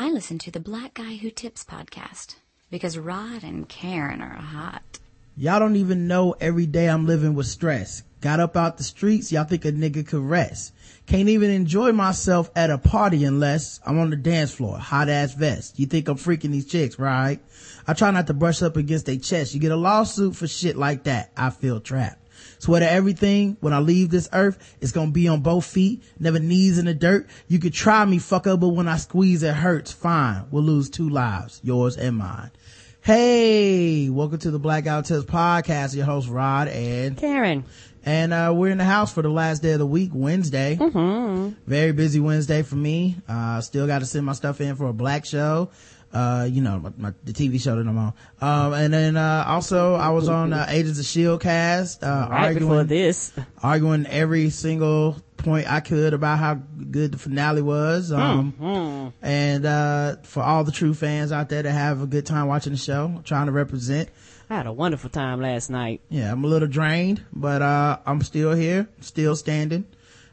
I listen to the Black Guy Who Tips podcast because Rod and Karen are hot. Y'all don't even know every day I'm living with stress. Got up out the streets, y'all think a nigga could rest. Can't even enjoy myself at a party unless I'm on the dance floor, hot ass vest. You think I'm freaking these chicks, right? I try not to brush up against their chest. You get a lawsuit for shit like that. I feel trapped. Swear to everything, when I leave this earth, it's gonna be on both feet, never knees in the dirt. You could try me, fucker, but when I squeeze it hurts. Fine, we'll lose two lives, yours and mine. Hey, welcome to the Black Guy Who Tips podcast. Your host Rod and Karen. And uh, we're in the house for the last day of the week, Wednesday. Mm-hmm. Very busy Wednesday for me. Uh, still got to send my stuff in for a black show uh, you know, my, my, the TV show that I'm on. Um, and then, uh, also I was on, uh, Agents of S.H.I.E.L.D. cast, uh, right arguing, before this. Arguing every single point I could about how good the finale was. Um, mm-hmm. and, uh, for all the true fans out there that have a good time watching the show, trying to represent. I had a wonderful time last night. Yeah, I'm a little drained, but, uh, I'm still here, still standing.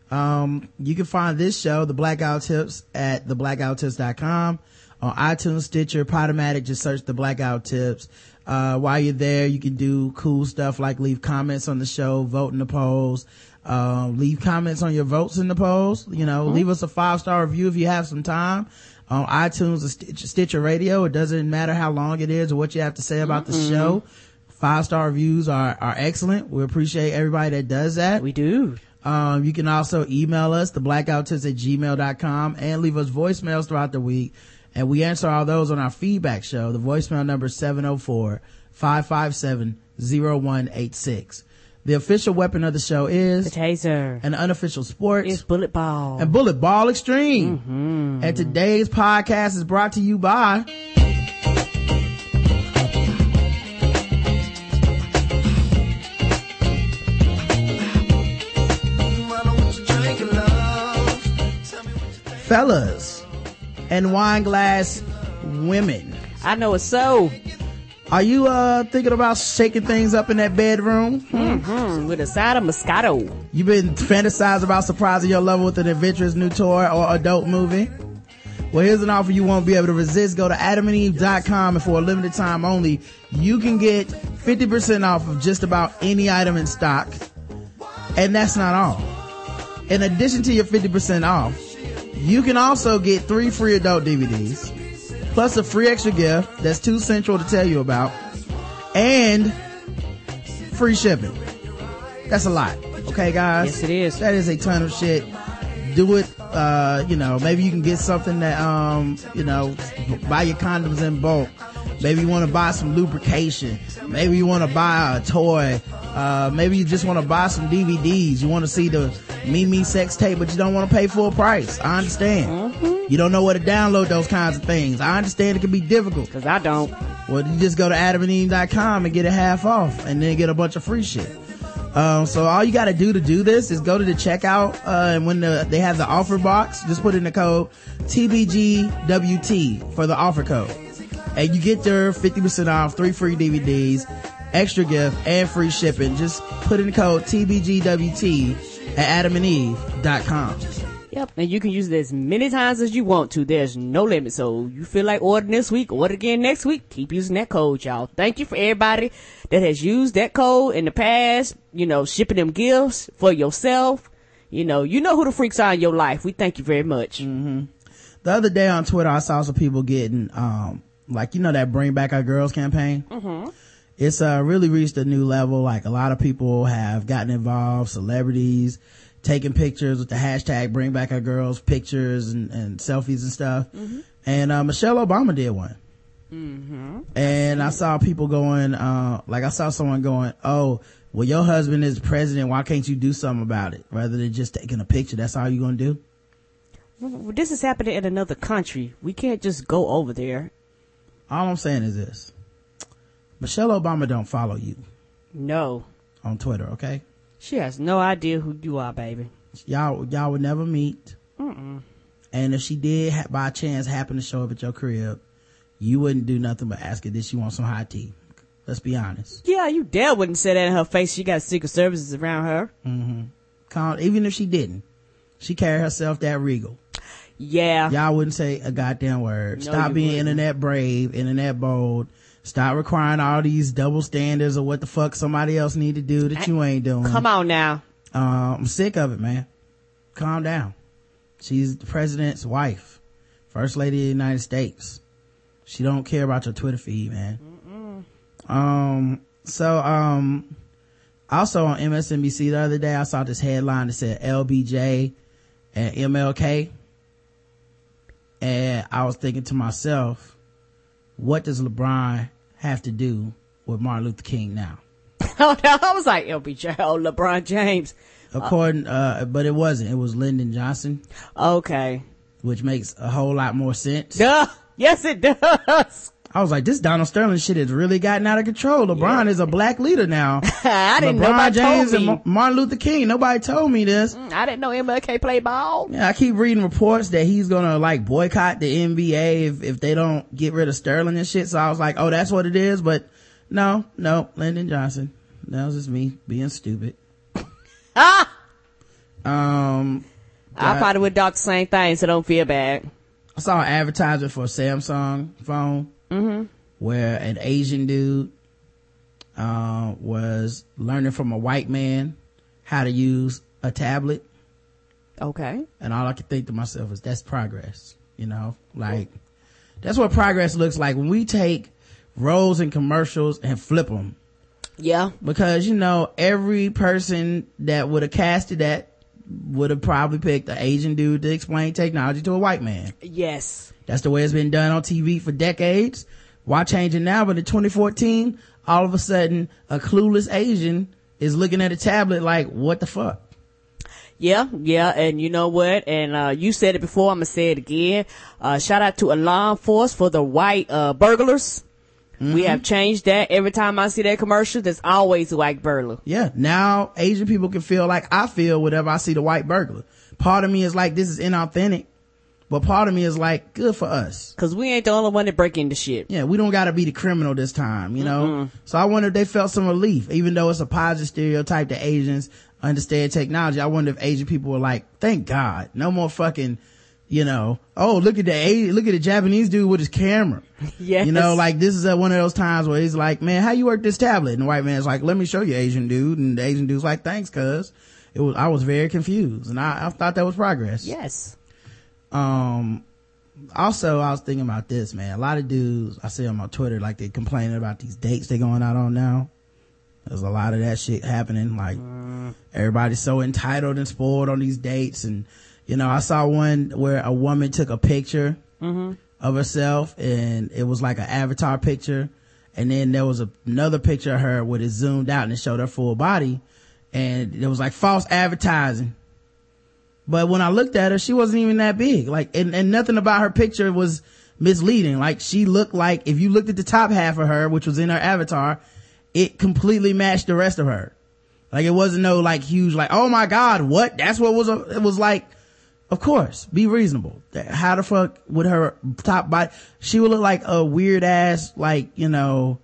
Um, you can find this show, The Black Guy Who Tips, at theblackguywhotips.com on iTunes, Stitcher, Podomatic. Just search the Black Guy Who Tips. Uh, while you're there, you can do cool stuff like leave comments on the show, vote in the polls, uh, leave comments on your votes in the polls. You know, mm-hmm. leave us a five star review if you have some time on iTunes or Stitcher, Stitcher, Radio. It doesn't matter how long it is or what you have to say about mm-hmm. the show. Five star reviews are, are excellent. We appreciate everybody that does that. We do. Um, you can also email us, the blackguywhotips at gmail.com and leave us voicemails throughout the week and we answer all those on our feedback show. The voicemail number is 704-557-0186. The official weapon of the show is the taser. And the unofficial sport is bullet ball. And bullet ball extreme. Mm-hmm. And today's podcast is brought to you by Fellas and wine glass women. I know it's so. Are you uh thinking about shaking things up in that bedroom? Mm-hmm. With a side of Moscato. You've been fantasizing about surprising your lover with an adventurous new toy or adult movie? Well, here's an offer you won't be able to resist. Go to adamandeve.com and for a limited time only, you can get 50% off of just about any item in stock. And that's not all. In addition to your 50% off, you can also get three free adult DVDs, plus a free extra gift that's too central to tell you about, and free shipping. That's a lot. Okay, guys? Yes, it is. That is a ton of shit. Do it, uh, you know, maybe you can get something that, um, you know, buy your condoms in bulk. Maybe you want to buy some lubrication. Maybe you want to buy a toy. Uh, maybe you just want to buy some DVDs. You want to see the Mimi sex tape, but you don't want to pay full price. I understand. Mm-hmm. You don't know where to download those kinds of things. I understand it can be difficult. Cause I don't. Well, you just go to adamandeve.com and get it half off and then get a bunch of free shit. Um, so all you gotta do to do this is go to the checkout, uh, and when the, they have the offer box, just put in the code TBGWT for the offer code. And you get your 50% off, three free DVDs, extra gift, and free shipping. Just put in the code TBGWT at adamandeve.com. Yep, and you can use it as many times as you want to. There's no limit. So you feel like ordering this week, order again next week. Keep using that code, y'all. Thank you for everybody that has used that code in the past. You know, shipping them gifts for yourself. You know, you know who the freaks are in your life. We thank you very much. Mm-hmm. The other day on Twitter, I saw some people getting, um, like, you know, that Bring Back Our Girls campaign. Mm-hmm it's uh, really reached a new level. Like a lot of people have gotten involved, celebrities taking pictures with the hashtag bring back our girls pictures and, and selfies and stuff. Mm-hmm. And uh, Michelle Obama did one. Mm-hmm. And I saw people going, uh, like I saw someone going, oh, well, your husband is president. Why can't you do something about it rather than just taking a picture? That's all you're going to do? Well, this is happening in another country. We can't just go over there. All I'm saying is this. Michelle Obama don't follow you. No. On Twitter, okay? She has no idea who you are, baby. Y'all, y'all would never meet. Mm-mm. And if she did, by chance, happen to show up at your crib, you wouldn't do nothing but ask her, did she want some hot tea? Let's be honest. Yeah, you dare wouldn't say that in her face. She got Secret Services around her. Mm-hmm. even if she didn't, she carried herself that regal. Yeah. Y'all wouldn't say a goddamn word. No, Stop being wouldn't. internet brave, internet bold. Stop requiring all these double standards of what the fuck somebody else need to do that you ain't doing. Come on now. Uh, I'm sick of it, man. Calm down. She's the president's wife, first lady of the United States. She don't care about your Twitter feed, man. Um, so, um, also on MSNBC the other day, I saw this headline that said LBJ and MLK. And I was thinking to myself, what does LeBron have to do with Martin Luther King now? Oh, I was like LBJ, oh, LeBron James. According, uh, but it wasn't. It was Lyndon Johnson, Okay. which makes a whole lot more sense. Duh. Yes, it does. I was like, this Donald Sterling shit has really gotten out of control. LeBron is a black leader now. I didn't know. LeBron James and. Ma- Martin Luther King. Nobody told me this. I didn't know MLK played ball. Yeah, I keep reading reports that he's gonna like boycott the NBA if, if they don't get rid of Sterling and shit. So I was like, oh, that's what it is. But no, no, Lyndon Johnson. That was just me being stupid. Ah! Um, I probably would do the same thing, so don't feel bad. I saw an advertisement for a Samsung phone where an Asian dude uh, was learning from a white man how to use a tablet. Okay. And all I could think to myself is that's progress, you know, like that's what progress looks like when we take roles in commercials and flip them. Yeah. Because, you know, every person that would have casted that would have probably picked an Asian dude to explain technology to a white man. Yes. That's the way it's been done on TV for decades. Why change it now? But in 2014, all of a sudden, a clueless Asian is looking at a tablet like, what the fuck? Yeah, yeah, and you know what? And uh you said it before, I'm gonna say it again. Uh shout out to Alarm Force for the white uh burglars. We have changed that. Every time I see that commercial, there's always a white burglar. Yeah. Now Asian people can feel like I feel whenever I see the white burglar. Part of me is like, this is inauthentic. But part of me is like, good for us. Cause we ain't the only one that break into shit. Yeah, we don't gotta be the criminal this time, you know? So I wonder if they felt some relief, even though it's a positive stereotype that Asians understand technology. I wonder if Asian people were like, thank God, no more fucking, you know, oh, look at the, look at the Japanese dude with his camera. Yes. You know, like this is uh, one of those times where he's like, man, how you work this tablet? And the white man's like, let me show you Asian dude. And the Asian dude's like, thanks, cuz. It was, I was very confused and I, I thought that was progress. Yes. Um, also, I was thinking about this, man. A lot of dudes I see on my Twitter, like they complaining about these dates they're going out on now. There's a lot of that shit happening. Like everybody's so entitled and spoiled on these dates. And, you know, I saw one where a woman took a picture of herself and it was like an avatar picture. And then there was a, another picture of her with it zoomed out and it showed her full body. And it was like false advertising. But when I looked at her, she wasn't even that big. Like, and, and nothing about her picture was misleading. Like, she looked like, if you looked at the top half of her, which was in her avatar, it completely matched the rest of her. Like, it wasn't no, like, huge, like, oh my god, what? That's what was, it was like, of course, be reasonable. How the fuck would her top body, she would look like a weird ass, like, you know,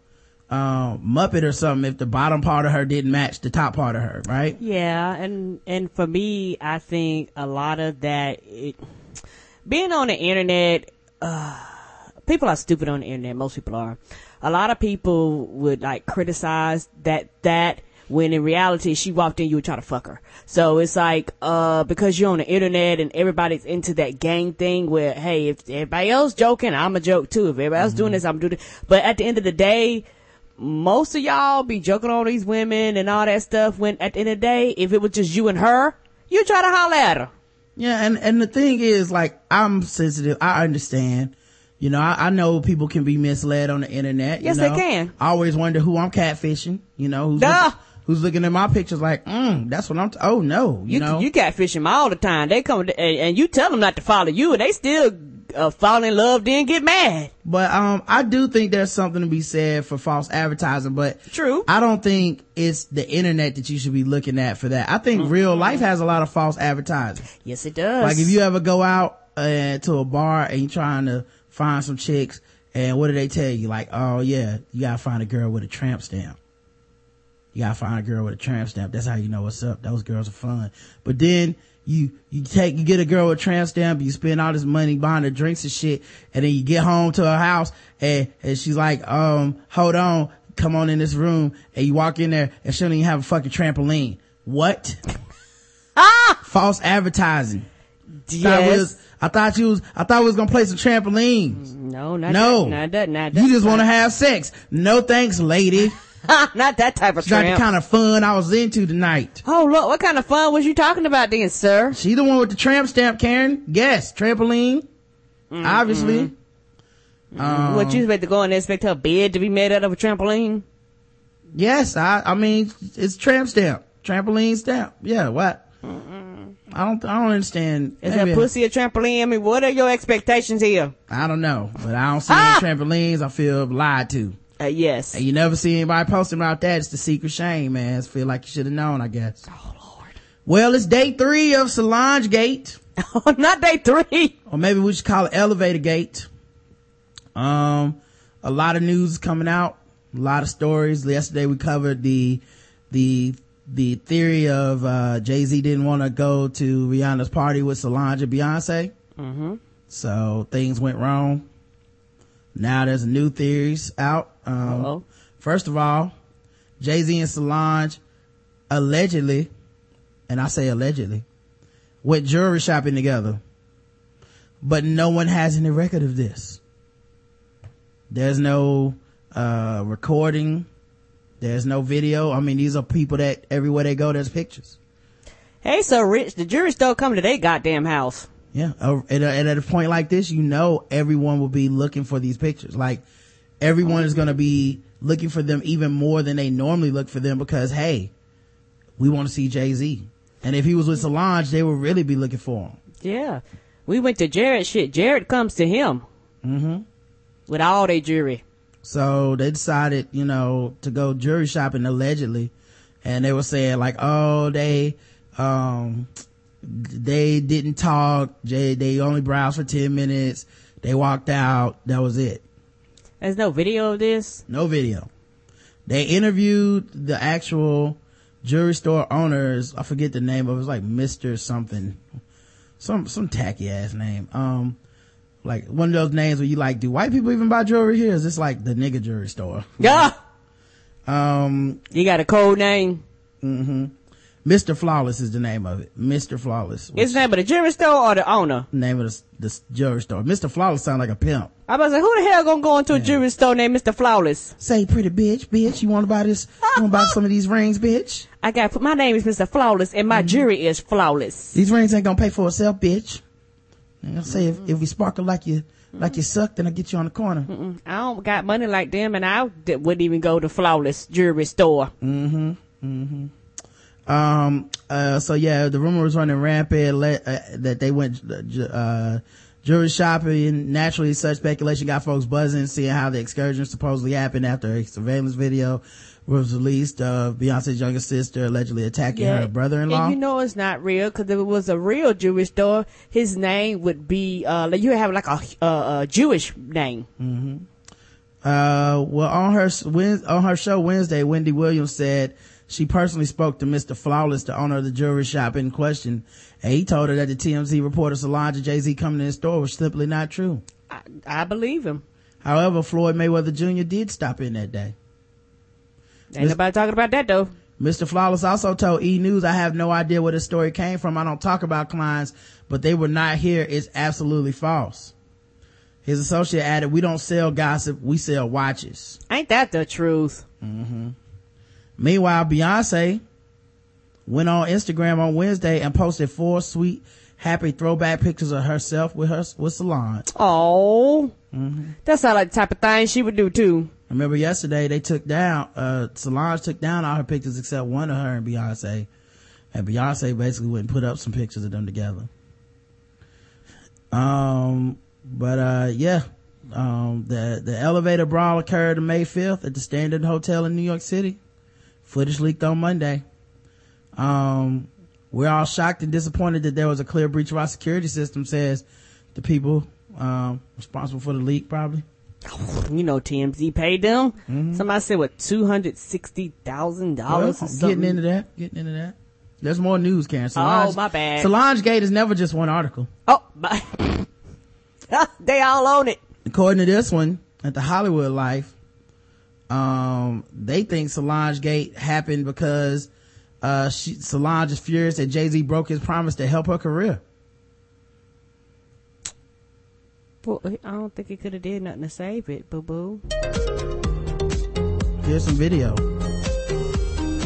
um, Muppet or something if the bottom part of her didn't match the top part of her, right? Yeah, and and for me, I think a lot of that, it, being on the internet, uh, people are stupid on the internet. Most people are. A lot of people would like criticize that that when in reality she walked in, you would try to fuck her. So it's like, uh, because you're on the internet and everybody's into that gang thing where, hey, if everybody else joking, I'm a joke too. If everybody else doing this, I'm doing it. But at the end of the day, most of y'all be joking on these women and all that stuff when at the end of the day, if it was just you and her, you try to holler at her. Yeah, and and the thing is, like, I'm sensitive. I understand. You know, I, I know people can be misled on the internet. you Yes, they can. I always wonder who I'm catfishing. You know, who's Duh. looking, who's looking at my pictures like, mm, that's what I'm. T- oh no, you, You know. you catfish them all the time. They come and, and you tell them not to follow you, and they still uh, fall in love, then get mad. but um, I do think there's something to be said for false advertising. But True. I don't think it's the internet that you should be looking at for that. I think real life has a lot of false advertising. Yes, it does. Like if you ever go out uh, to a bar and you're trying to find some chicks, and what do they tell you? Like, oh yeah, you gotta find a girl with a tramp stamp. You gotta find a girl with a tramp stamp. That's how you know what's up. Those girls are fun. But then you you take you get a girl with tramp stamp, you spend all this money buying her drinks and shit, and then you get home to her house and and she's like, um, hold on, come on in this room, and you walk in there and she don't even have a fucking trampoline. What? Ah! False advertising. Thought Yes. was- I thought you was I thought we was gonna play some trampolines. No, not No. that, not that, not that. You just want to have sex. No thanks, lady. not that type of It's not the kind of fun I was into tonight. oh look, what kind of fun was you talking about then, sir? She the one with the tramp stamp, Karen. Yes, trampoline. Mm-hmm. Obviously. Um, what you expect to go and expect her bed to be made out of a trampoline? Yes, I I mean it's tramp stamp. Trampoline stamp. Yeah, what? I don't I don't understand. Is Maybe- that pussy a trampoline? I mean, what are your expectations here? I don't know, but I don't see Ah! any trampolines. I feel lied to. Uh, yes. And you never see anybody posting about that. It's the secret shame, man. I feel like you should have known, I guess. Oh Lord. Well, it's day three of Solange Gate. not day three. or maybe we should call it elevator gate um a lot of news coming out a lot of stories yesterday we covered the the the theory of uh jay-z didn't want to go to rihanna's party with solange and beyonce Mm-hmm. so things went wrong now there's new theories out um first of all jay-z and solange allegedly and i say allegedly went jewelry shopping together but no one has any record of this. There's no, uh, recording. There's no video. I mean, these are people that everywhere they go, there's pictures. Hey, so Rich, the jury still coming to their goddamn house. Yeah. Uh, and, uh, and at a point like this, you know, everyone will be looking for these pictures. Like everyone is going to be looking for them even more than they normally look for them because, hey, we want to see Jay-Z. And if he was with Solange, they would really be looking for him. Yeah. We went to Jared shit. Jared comes to him. Mm-hmm. With all their jury. So they decided, you know, to go jury shopping allegedly. And they were saying like, oh, they, um, they didn't talk. They, they only browsed for 10 minutes. They walked out. That was it. There's no video of this. No video. They interviewed the actual jewelry store owners. I forget the name of it. It was like Mr. something. Some, some tacky ass name. Um, like one of those names where you like, do white people even buy jewelry here? Is this like the nigga jewelry store? Yeah. Um, You got a code name? Mr. Flawless is the name of it. Mr. Flawless. Is What's the name of the jewelry store or the owner? name of the, the jewelry store? Mr. Flawless sound like a pimp. I was like, who the hell gonna go into a jewelry store named Mr. Flawless? Say, pretty bitch, bitch, you want to buy this? You want to buy some of these rings, bitch? I got my name is Mr. Flawless and my mm-hmm. jewelry is flawless. These rings ain't gonna pay for itself, bitch. And I say, if, if we sparkle like you, like you suck, then I get you on the corner. I don't got money like them, and I d- wouldn't even go to Flawless jewelry store. Mm-hmm. Mm-hmm. Um, uh, so yeah, the rumor was running rampant le- uh, that they went, uh, uh, jewelry shopping. Naturally, such speculation got folks buzzing, seeing how the excursion supposedly happened after a surveillance video was released of Beyonce's younger sister allegedly attacking her brother-in-law. And you know it's not real because if it was a real jewelry store, his name would be uh like you have like a, a, a Jewish name. Uh, well, on her on her show Wednesday, Wendy Williams said she personally spoke to Mr. Flawless, the owner of the jewelry shop in question, and he told her that the TMZ reporter Solange and Jay Z coming to the store was simply not true. I, I believe him. However, Floyd Mayweather Jr. did stop in that day. Ain't nobody talking about that though. Mr. Flawless also told E! News, I have no idea where this story came from. I don't talk about clients, but they were not here. It's absolutely false. His associate added, we don't sell gossip, we sell watches. Ain't that the truth? Mm-hmm. Meanwhile, Beyonce went on Instagram on Wednesday and posted four sweet, happy throwback pictures of herself with her, with Solange. Oh, that sounds like the type of thing she would do too. Remember yesterday they took down, uh, Solange took down all her pictures except one of her and Beyonce. And Beyonce basically went and put up some pictures of them together. Um, but, uh, yeah, um, the, the elevator brawl occurred on May 5th at the Standard Hotel in New York City. Footage leaked on Monday. Um, we're all shocked and disappointed that there was a clear breach of our security system, says the people, um, responsible for the leak probably. You know, TMZ paid them. Somebody said what two hundred sixty thousand Well, dollars or getting into that, getting into that. There's more news, Karen. Solange, Oh, my bad. Solange Gate is never just one article. Oh, my. they all own it. According to this one, at the Hollywood Life, um, they think Solange Gate happened because, uh, she, Solange is furious that Jay-Z broke his promise to help her career. Well, I don't think he could have did nothing to save it, boo boo. Here's some video.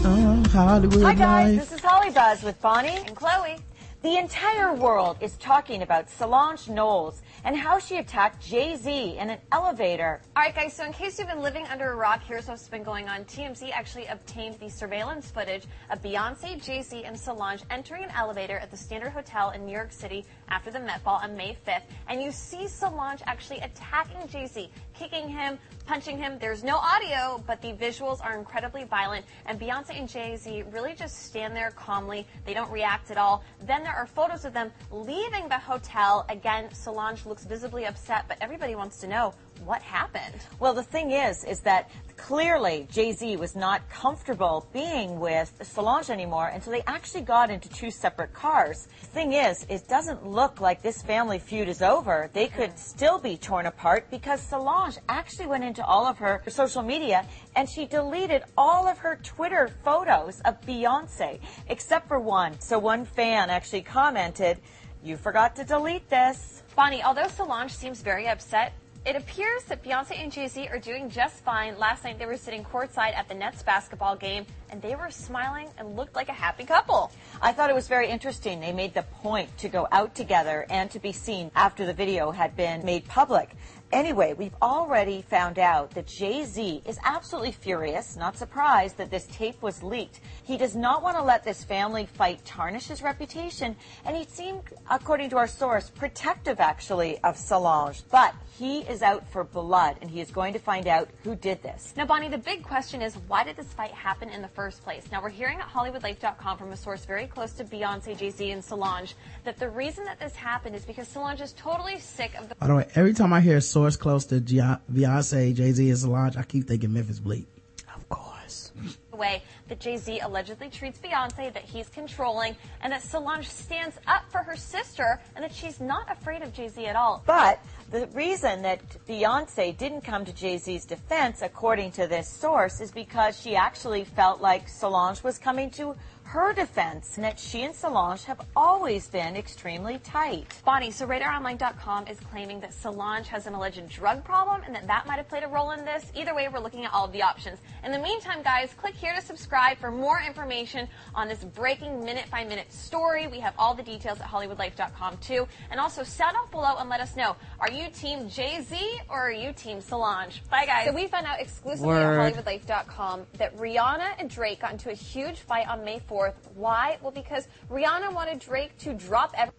Oh, Hollywood Hi guys, Life. this is Holly Buzz with Bonnie and Chloe. The entire world is talking about Solange Knowles and how she attacked Jay-Z in an elevator. All right, guys, so in case you've been living under a rock, here's what's been going on. TMZ actually obtained the surveillance footage of Beyonce, Jay-Z, and Solange entering an elevator at the Standard Hotel in New York City after the Met Ball on May 5th. And you see Solange actually attacking Jay-Z, kicking him, punching him. There's no audio, but the visuals are incredibly violent. And Beyonce and Jay-Z really just stand there calmly. They don't react at all. Then there are photos of them leaving the hotel. Again, Solange looks visibly upset, but everybody wants to know what happened. Well, the thing is, is that clearly Jay-Z was not comfortable being with Solange anymore, and so they actually got into two separate cars. The thing is, it doesn't look like this family feud is over. They could mm-hmm. still be torn apart because Solange actually went into all of her social media and she deleted all of her Twitter photos of Beyonce, except for one. So one fan actually commented, you forgot to delete this. Bonnie, although Solange seems very upset, it appears that Beyonce and Jay-Z are doing just fine. Last night they were sitting courtside at the Nets basketball game and they were smiling and looked like a happy couple. I thought it was very interesting. They made the point to go out together and to be seen after the video had been made public. Anyway, we've already found out that Jay Z is absolutely furious, not surprised that this tape was leaked. He does not want to let this family fight tarnish his reputation, and he seemed, according to our source, protective actually of Solange. But he is out for blood, and he is going to find out who did this. Now, Bonnie, the big question is why did this fight happen in the first place? Now, we're hearing at HollywoodLife.com from a source very close to Beyonce, Jay Z, and Solange that the reason that this happened is because Solange is totally sick of the By the way, every time I hear a source close to Gia- Beyonce, Jay-Z, and Solange, I keep thinking Memphis Bleek. Of course. The way that Jay Z allegedly treats Beyonce, that he's controlling, and that Solange stands up for her sister, and that she's not afraid of Jay Z at all. But the reason that Beyonce didn't come to Jay Z's defense, according to this source, is because she actually felt like Solange was coming to her defense, and that she and Solange have always been extremely tight. Bonnie, so RadarOnline.com is claiming that Solange has an alleged drug problem and that that might have played a role in this. Either way, we're looking at all of the options. In the meantime, guys, click here to subscribe for more information on this breaking minute by minute story. We have all the details at HollywoodLife.com too. And also sound off below and let us know, are you team Jay-Z or are you team Solange? Bye guys. So we found out exclusively Word. at HollywoodLife.com that Rihanna and Drake got into a huge fight on May 4th. Why? Well, because Rihanna wanted Drake to drop every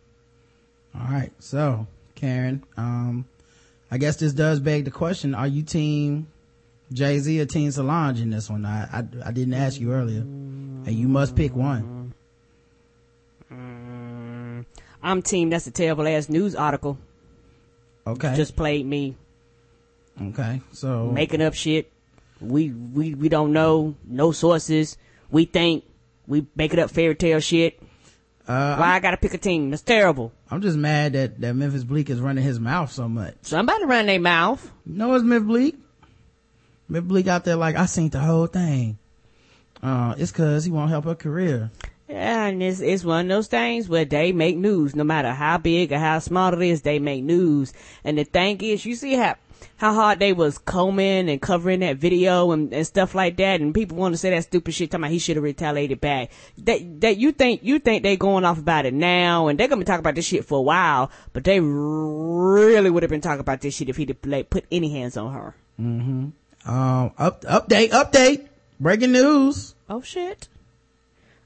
All right. So, Karen, um, I guess this does beg the question, are you team Jay-Z or team Solange in this one? I, I, I didn't ask you earlier. And you must pick one. I'm team. That's a terrible ass news article. Okay. Just played me okay. So, making up shit. We we we don't know. No sources. We think we making up fairy tale shit. uh, Why I gotta pick a team? That's terrible. I'm just mad that, that Memphis Bleek is running his mouth so much. Somebody run their mouth. You know it's Memphis Bleek? Memphis Bleek out there like, I seen the whole thing. Uh, it's cause he won't help her career. Yeah, and it's, it's one of those things where they make news. No matter how big or how small it is, they make news. And the thing is, you see how, how hard they was combing and covering that video and, and stuff like that. And people want to say that stupid shit, talking about he should have retaliated back. That, that you think, you think they going off about it now and they're going to be talking about this shit for a while, but they really would have been talking about this shit if he'd like, put any hands on her. Mm-hmm. Um, up, update, update, breaking news. Oh shit.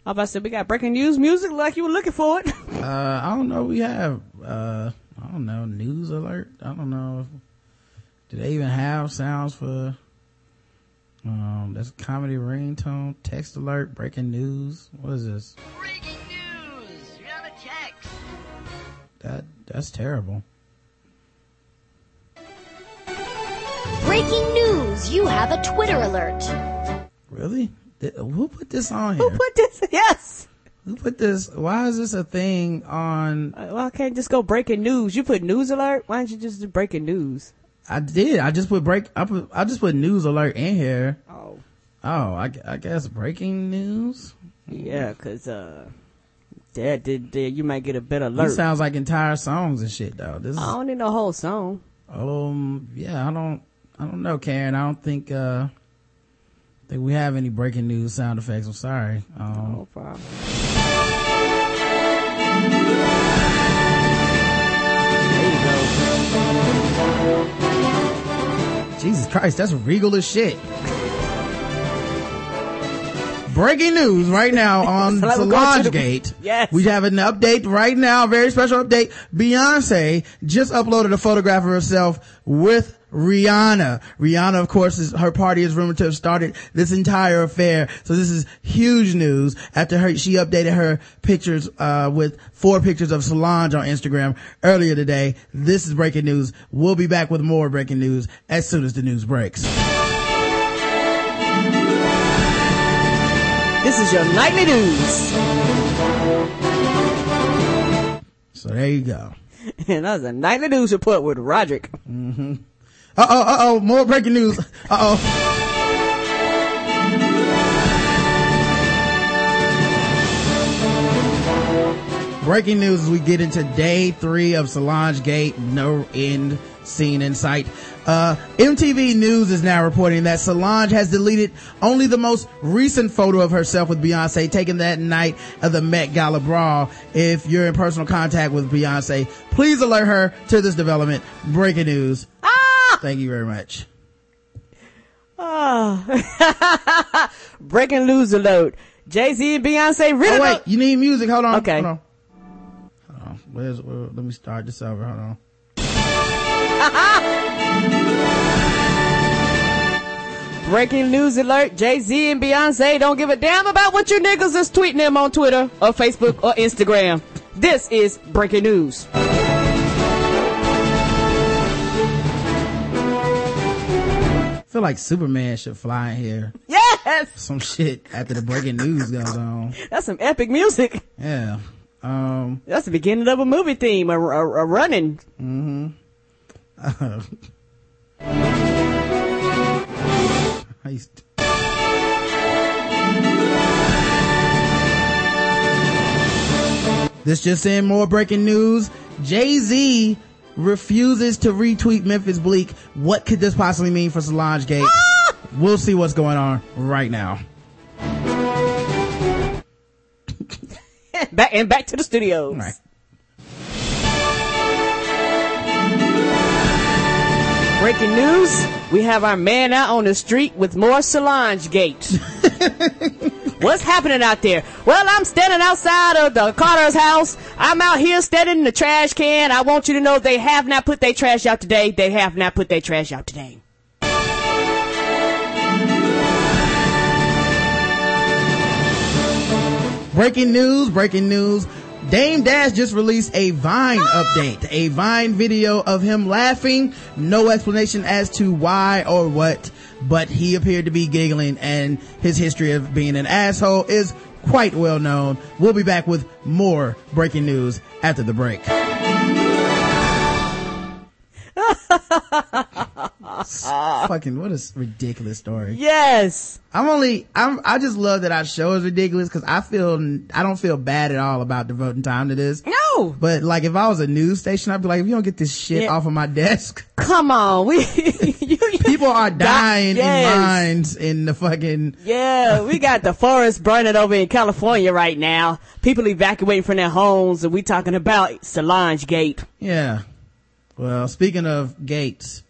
I about to say we got breaking news music like you were looking for it. Uh, I don't know. We have, uh, I don't know, news alert. I don't know. Do they even have sounds for, um, that's comedy ringtone, text alert, breaking news. What is this? Breaking news! You have a text. That, that's terrible. Breaking news! You have a Twitter alert. Really? Who put this on here? Who put this? Yes. Who put this? Why is this a thing on? Uh, Well, I can't just go breaking news. You put news alert. Why don't you just do breaking news? I did. I just put break. I put. I just put news alert in here. Oh, Oh, I, I guess breaking news. yeah, cause uh, yeah, did, did you might get a better This alert. sounds like entire songs and shit though. This I don't need no whole song. um, yeah, I don't, I don't know, Karen. I don't think, uh, think we have any breaking news sound effects. I'm sorry. Um, No problem. There you go. Jesus Christ, that's regal as shit. Breaking news right now on Like Solange Gate. Yes. We have an update right now, very special update. Beyonce just uploaded a photograph of herself with Rihanna. Rihanna, of course, is her party is rumored to have started this entire affair. So this is huge news after her, she updated her pictures, uh, with four pictures of Solange on Instagram earlier today. This is breaking news. We'll be back with more breaking news as soon as the news breaks. This is your nightly news. So there you go. and that was a nightly news report with Roderick. Uh oh, uh oh, more breaking news. Uh oh. Breaking news as we get into day three of Solange Gate, no end seen in sight. Uh, MTV News is now reporting that Solange has deleted only the most recent photo of herself with Beyonce taken that night of the Met Gala Brawl. If you're in personal contact with Beyonce, please alert her to this development. Breaking news. Ah! Thank you very much. Ah. Breaking news alert. Jay-Z and Beyonce really Oh wait, you need music. Hold on. Okay. Hold on. Hold on. Where's, where, let me start this over. Hold on. Breaking news alert. Jay-Z and Beyonce don't give a damn about what you niggas is tweeting them on Twitter or Facebook or Instagram. This is breaking news. I feel like Superman should fly in here. Yes! Some shit after the breaking news goes on. That's some epic music. Yeah. Um, That's the beginning of a movie theme, a, a, a running. I This just in more breaking news. Jay-Z refuses to retweet Memphis Bleek. What could this possibly mean for Solange Gate? We'll see what's going on right now. Back and back to the studios. Breaking news. We have our man out on the street with more Solange Gate. What's happening out there? Well, I'm standing outside of the Carter's house. I'm out here standing in the trash can. I want you to know they have not put their trash out today. They have not put their trash out today. Breaking news, breaking news. Dame Dash just released a Vine update, a Vine video of him laughing. No explanation as to why or what, but he appeared to be giggling and his history of being an asshole is quite well known. We'll be back with more breaking news after the break. Fucking what a ridiculous story. Yes. I'm only, I'm, I just love that our show is ridiculous because I feel, I don't feel bad at all about devoting time to this. No. But like if I was a news station, I'd be like, if you don't get this shit Yeah. off of my desk, Come on. We, you, people are dying yes. in mines in the fucking, Yeah, we got the forest burning over in California right now. People evacuating from their homes, and we talking about Solange Gate. yeah. Well, speaking of gates,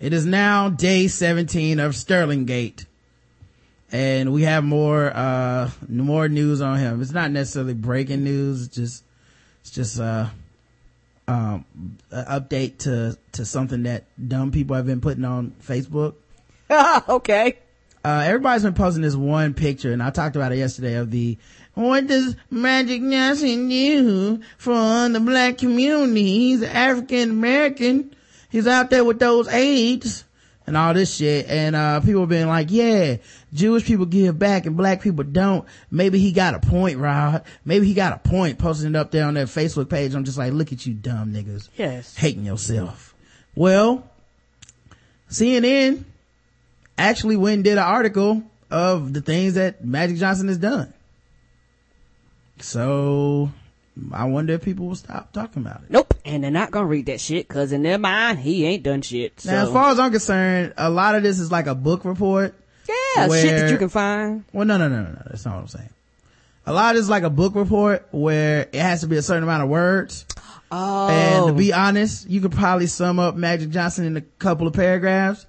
it is now day 17 of Sterling Gate. And we have more, uh, more news on him. It's not necessarily breaking news. It's just, it's just, uh, um, an update to, to something that dumb people have been putting on Facebook. okay. uh, everybody's been posting this one picture, and I talked about it yesterday of the what does Magic Johnson do for the black community? He's African American. He's out there with those AIDS. and all this shit. And, uh, people been like, yeah, Jewish people give back and black people don't. Maybe he got a point, Rod. Maybe he got a point posting it up there on their Facebook page. I'm just like, look at you dumb niggas. Yes. Hating yourself. Well, CNN actually went and did an article of the things that Magic Johnson has done. So I wonder if people will stop talking about it. Nope. And they're not gonna read that shit because in their mind, he ain't done shit. So. Now, as far as I'm concerned, a lot of this is like a book report. yeah, shit that you can find. Well, no, no, no, no, no. That's not what I'm saying. A lot of this is like a book report where it has to be a certain amount of words. Oh. And to be honest, you could probably sum up Magic Johnson in a couple of paragraphs,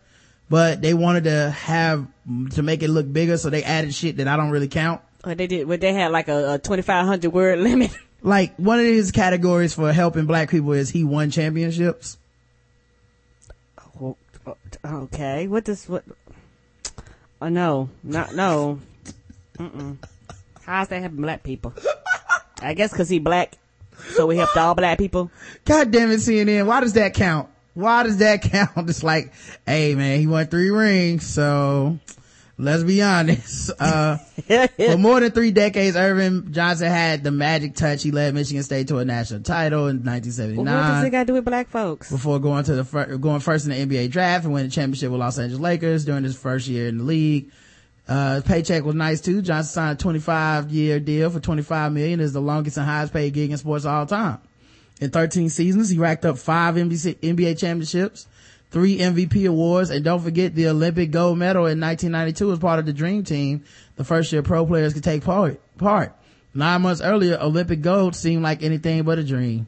but they wanted to have, to make it look bigger, so they added shit that I don't really count. What they did, what they had like a, a 2500 word limit. Like, one of his categories for helping black people is he won championships. Oh, oh, okay. What does, what? Oh, no. Not, no. Mm-mm. How's that helping black people? I guess cause he black. So we helped all black people. God damn it, CNN. Why does that count? Why does that count? It's like, hey man, he won three rings, so let's be honest. Uh, for more than three decades, Earvin Johnson had the magic touch. He led Michigan State to a national title in 1979. What does 1979 it got to do with black folks? before going to the fir- going first in the NBA draft and winning the championship with Los Angeles Lakers during his first year in the league. Uh, his paycheck was nice too. Johnson signed a 25 year deal for 25 million is the longest and highest paid gig in sports of all time. In 13 seasons, he racked up five NBC, NBA championships, three MVP awards, and don't forget the Olympic gold medal in 1992 as part of the Dream Team, the first year pro players could take part. part. Nine months earlier, Olympic gold seemed like anything but a dream.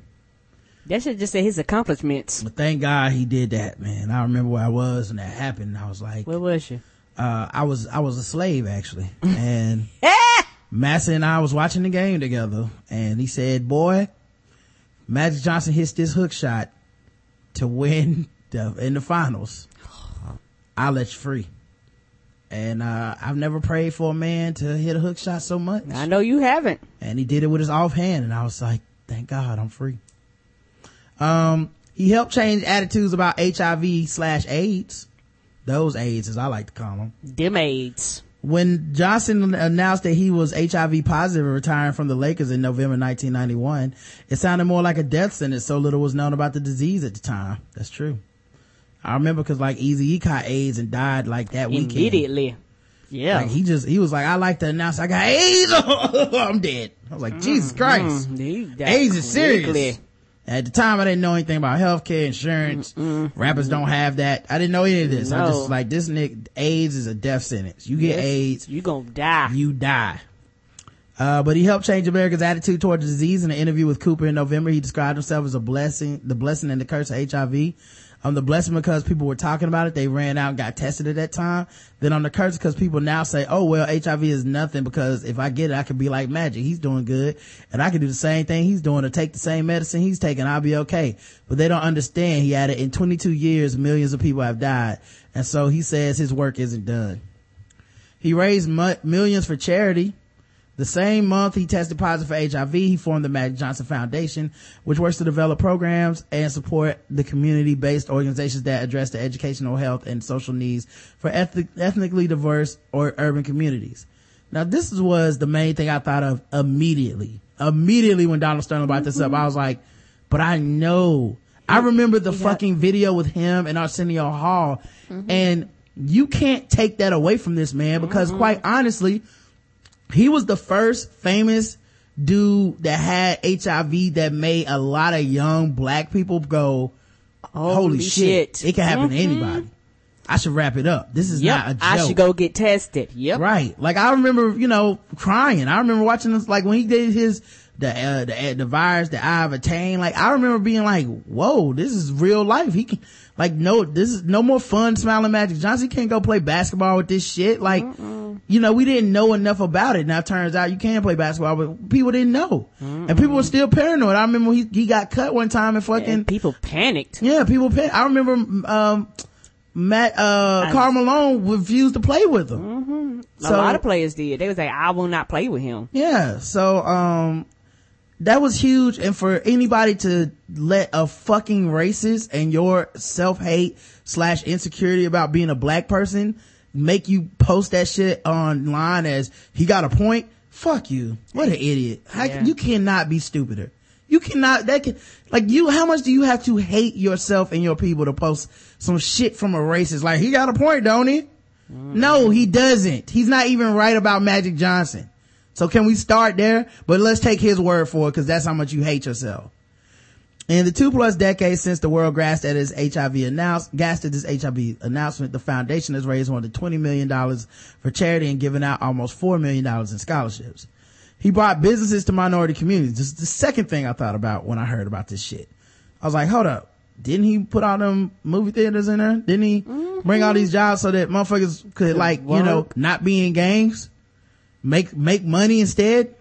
That should just say his accomplishments. But thank God he did that, man. I remember where I was when that happened. I was like, Where was you? uh, I was, I was a slave actually. And Massa and I was watching the game together and he said, boy, Magic Johnson hits this hook shot to win in the finals. I'll let you free. And, uh, I've never prayed for a man to hit a hook shot so much. I know you haven't. And he did it with his offhand and I was like, thank God I'm free. Um, he helped change attitudes about HIV slash AIDS. Those AIDS, as I like to call them. Them AIDS. When Johnson announced that he was HIV positive and retiring from the Lakers in November 1991, it sounded more like a death sentence. So little was known about the disease at the time. That's true. I remember because like Easy E caught AIDS and died like that weekend. Immediately. Yeah. Like he just, he was like, I like to announce I got AIDS. I'm dead. I was like, Jesus Christ. Mm, AIDS is serious. quickly. At the time, I didn't know anything about healthcare, insurance. Rappers don't have that. I didn't know any of this. I just like, this Nick, AIDS is a death sentence. You get Yes, AIDS, You gonna die. you die. Uh, but he helped change America's attitude toward disease in an interview with Cooper in November. He described himself as a blessing, the blessing and the curse of HIV. Um, the blessing because people were talking about it. They ran out and got tested at that time. Then on the curse because people now say, oh, well, HIV is nothing because if I get it, I can be like magic. He's doing good and I can do the same thing he's doing or take the same medicine he's taking. I'll be okay. But they don't understand. He added in 22 years, millions of people have died. And so he says his work isn't done. He raised mu- millions for charity. The same month he tested positive for HIV, he formed the Magic Johnson Foundation, which works to develop programs and support the community-based organizations that address the educational, health, and social needs for ethnic, ethnically diverse or urban communities. Now this was the main thing I thought of immediately. Immediately when Donald Sterling brought this up, mm-hmm. I was like, but I know. I remember the fucking video with him and Arsenio Hall mm-hmm. and you can't take that away from this man because mm-hmm. quite honestly, he was the first famous dude that had HIV that made a lot of young black people go, holy, Holy shit. shit. It can happen to anybody. I should wrap it up. This is Yep. not a joke. I should go get tested. Yep. Right. Like I remember, you know, crying. I remember watching this, like when he did his, the, uh, the, the virus that I've attained. Like I remember being like, whoa, this is real life. He can, like, no, this is no more fun smiling Magic Johnson. Can't go play basketball with this shit. Like, you know, we didn't know enough about it. Now it turns out you can play basketball, but people didn't know. And people were still paranoid. I remember he, he got cut one time and fucking, And people panicked. yeah, people. I remember, um, Matt, uh, Karl Malone refused to play with him. a lot of players did. They was like, I will not play with him. Yeah. So, um, that was huge. And for anybody to let a fucking racist and your self-hate slash insecurity about being a black person make you post that shit online as he got a point. Fuck you. What an idiot. How, Yeah. You cannot be stupider. You cannot, that can, like you, how much do you have to hate yourself and your people to post some shit from a racist? Like, he got a point, don't he? Mm. No, he doesn't. He's not even right about Magic Johnson. So can we start there? But let's take his word for it because that's how much you hate yourself. In the two plus decades since the world grasped at its HIV announce, gasped at this HIV announcement, the foundation has raised more than $20 million for charity and given out almost $4 million in scholarships. He brought businesses to minority communities. This is the second thing I thought about when I heard about this shit. I was like, hold up. Didn't he put all them movie theaters in there? Didn't he bring all mm-hmm. these jobs so that motherfuckers could like, you know, not be in gangs? Make, make money instead?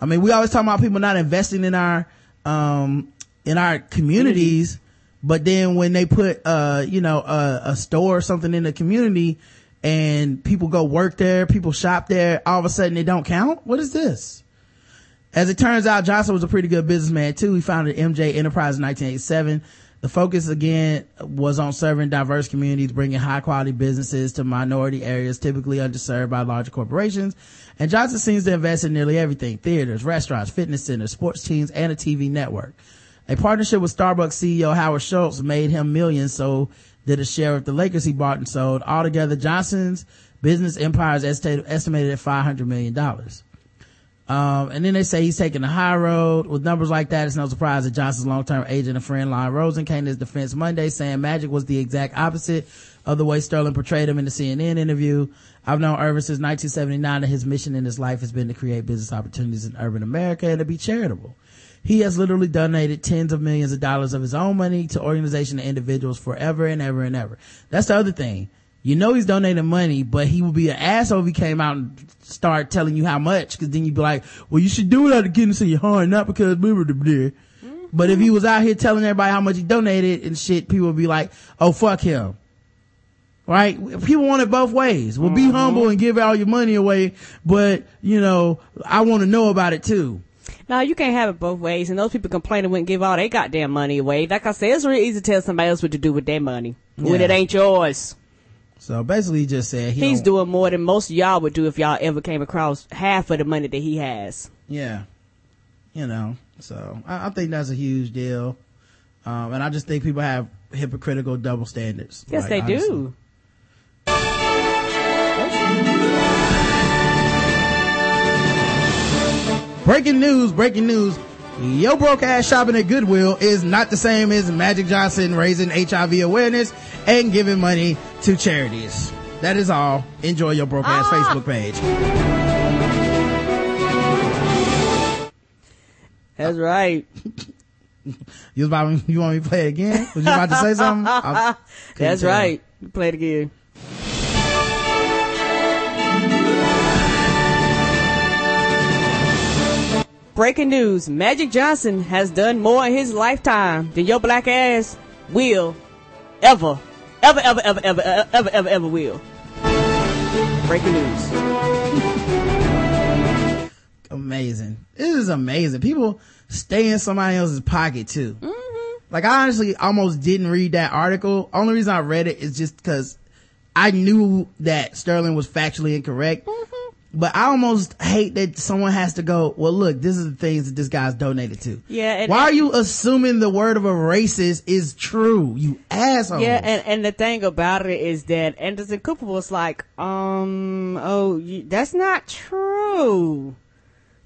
I mean, we always talk about people not investing in our, um, in our communities, but then when they put, uh, you know, a, a store or something in the community and people go work there, people shop there, all of a sudden they don't count? What is this? As it turns out, Johnson was a pretty good businessman too. He founded MJ Enterprise in 1987. The focus again was on serving diverse communities, bringing high quality businesses to minority areas typically underserved by larger corporations. And Johnson seems to invest in nearly everything, theaters, restaurants, fitness centers, sports teams, and a TV network. A partnership with Starbucks CEO Howard Schultz made him millions, so did a share of the Lakers he bought and sold. Altogether, Johnson's business empire is estimated, at $500 million. Um, and then they say he's taking the high road. With numbers like that, it's no surprise that Johnson's long-term agent and friend, Lon Rosen, came to his defense Monday saying Magic was the exact opposite of the way Sterling portrayed him in the CNN interview. I've known Earvin since 1979 and his mission in his life has been to create business opportunities in urban America and to be charitable. He has literally donated tens of millions of dollars of his own money to organizations and individuals forever and ever and ever. That's the other thing. You know he's donating money, but he would be an asshole if he came out and start telling you how much, cause then you'd be like, well, you should do it out of goodness of your heart, not because blah, blah, blah, blah. Mm-hmm. But if he was out here telling everybody how much he donated and shit, people would be like, oh, fuck him. Right? People want it both ways. Well, be mm-hmm. humble and give all your money away, but, you know, I want to know about it too. No, you can't have it both ways. And those people complaining wouldn't give all their goddamn money away. Like I said, it's really easy to tell somebody else what to do with their money when it ain't yours. So basically he just said he He's doing more than most of y'all would do if y'all ever came across half of the money that he has. Yeah. You know, so I, I think that's a huge deal. Um, and I just think people have hypocritical double standards. Yes, Like, they honestly. do. Breaking news, breaking news. Yo broke ass shopping at Goodwill is not the same as Magic Johnson raising HIV awareness and giving money to charities. That is all. Enjoy your broke ass ah. Facebook page. That's right. You was about you want me to play it again? Was you about to say something? That's right. Play it again. Breaking news. Magic Johnson has done more in his lifetime than your black ass will ever, ever, ever, ever, ever, ever, ever, ever, ever will. Breaking news. amazing. This is amazing. People stay in somebody else's pocket too. Mm-hmm. Like I honestly almost didn't read that article. Only reason I read it is just because I knew that Sterling was factually incorrect. Mm-hmm. But I almost hate that someone has to go, well look, this is the things that this guy's donated to. Yeah, and- Why are you assuming the word of a racist is true? You asshole. Yeah, and, and the thing about it is that Anderson Cooper was like, um, oh, you, that's not true.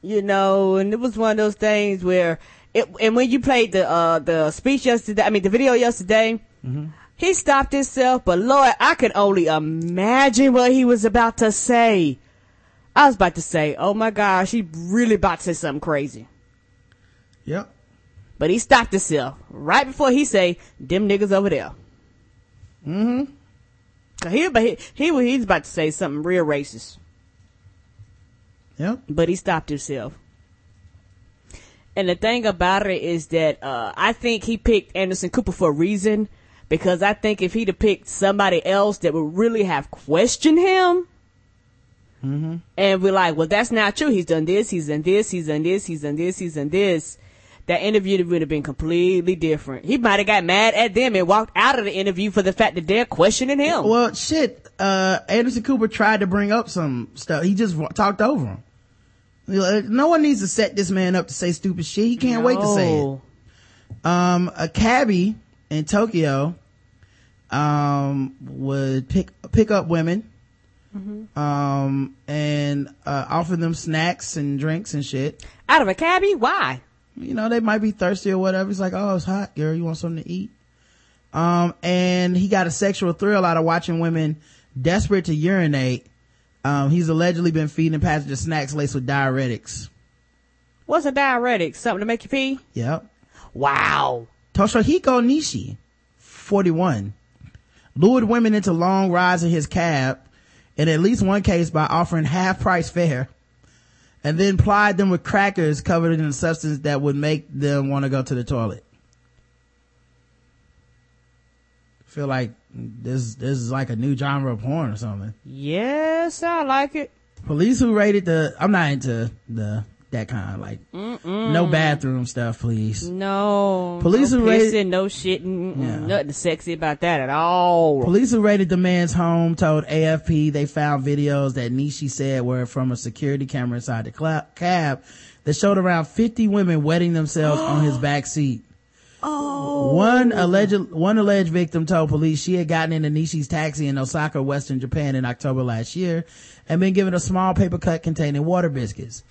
You know, and it was one of those things where it, and when you played the, uh, the speech yesterday, I mean, the video yesterday, he stopped himself, but Lord, I could only imagine what he was about to say. I was about to say, oh my gosh, he really about to say something crazy. Yep. But he stopped himself right before he say, them niggas over there. Mm-hmm. Cause he, but he, he, was- he's about to say something real racist, Yep. but he stopped himself. And the thing about it is that, uh, I think he picked Anderson Cooper for a reason, because I think if he'd have picked somebody else that would really have questioned him, Mm-hmm. And we're like, well, that's not true. He's done this, he's done this, he's done this, he's done this, he's done this. That interview would have been completely different. He might have got mad at them and walked out of the interview for the fact that they're questioning him. Well, shit, uh, Anderson Cooper tried to bring up some stuff. He just w- talked over him. No one needs to set this man up to say stupid shit. He can't wait to say it. Um, a cabbie in Tokyo, um, would pick, pick up women, um, and, uh, offer them snacks and drinks and shit. Out of a cabbie? Why? You know, they might be thirsty or whatever. It's like, oh, it's hot, girl. You want something to eat? Um, and he got a sexual thrill out of watching women desperate to urinate. Um, he's allegedly been feeding passengers snacks laced with diuretics. What's a diuretic? Something to make you pee? Yep. Wow. Toshihiko Nishi, 41, lured women into long rides in his cab in at least one case by offering half price fare and then plied them with crackers covered in a substance that would make them want to go to the toilet. Feel like this, this is like a new genre of porn or something. Yes, I like it. Police who raided the, I'm not into the, that kind, like, no bathroom stuff, please. No. Police no raided- pissing, no shitting, Yeah. nothing sexy about that at all. Police who raided the man's home told AFP they found videos that Nishi said were from a security camera inside the cla- cab that showed around 50 women wetting themselves on his back seat. Oh. One alleged, one alleged victim told police she had gotten into Nishi's taxi in Osaka, Western Japan in October last year and been given a small paper cut containing water biscuits.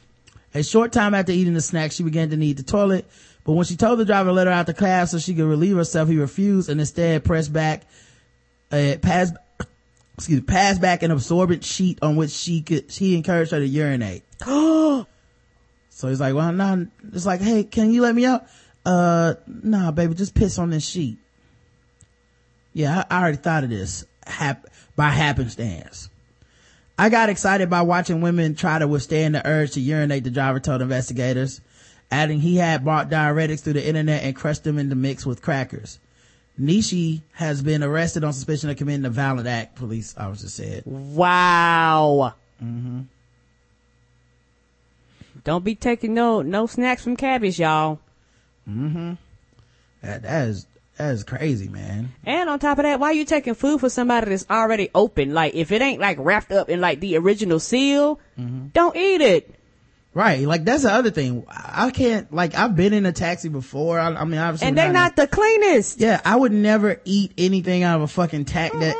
A short time after eating the snack, she began to need the toilet, but when she told the driver to let her out the cab so she could relieve herself, he refused and instead pressed back, uh, passed, excuse me, passed back an absorbent sheet on which she could, he encouraged her to urinate. so he's like, well, no, it's like, hey, can you let me out? Uh, nah, baby, just piss on this sheet. Yeah, I, I already thought of this hap- by happenstance. I got excited by watching women try to withstand the urge to urinate, the driver told investigators, adding he had bought diuretics through the internet and crushed them in the mix with crackers. Nishi has been arrested on suspicion of committing a violent act, police officer said. Wow. Mm-hmm. Don't be taking no, no snacks from cabbies, y'all. Mm That, that is, that is crazy, man. And on top of that, why you taking food for somebody that's already open? Like, if it ain't like wrapped up in like the original seal, Mm-hmm. don't eat it. Right. Like that's the other thing. I can't, like I've been in a taxi before. I, I mean, obviously. And they're in- not the cleanest. Yeah, I would never eat anything out of a fucking tax that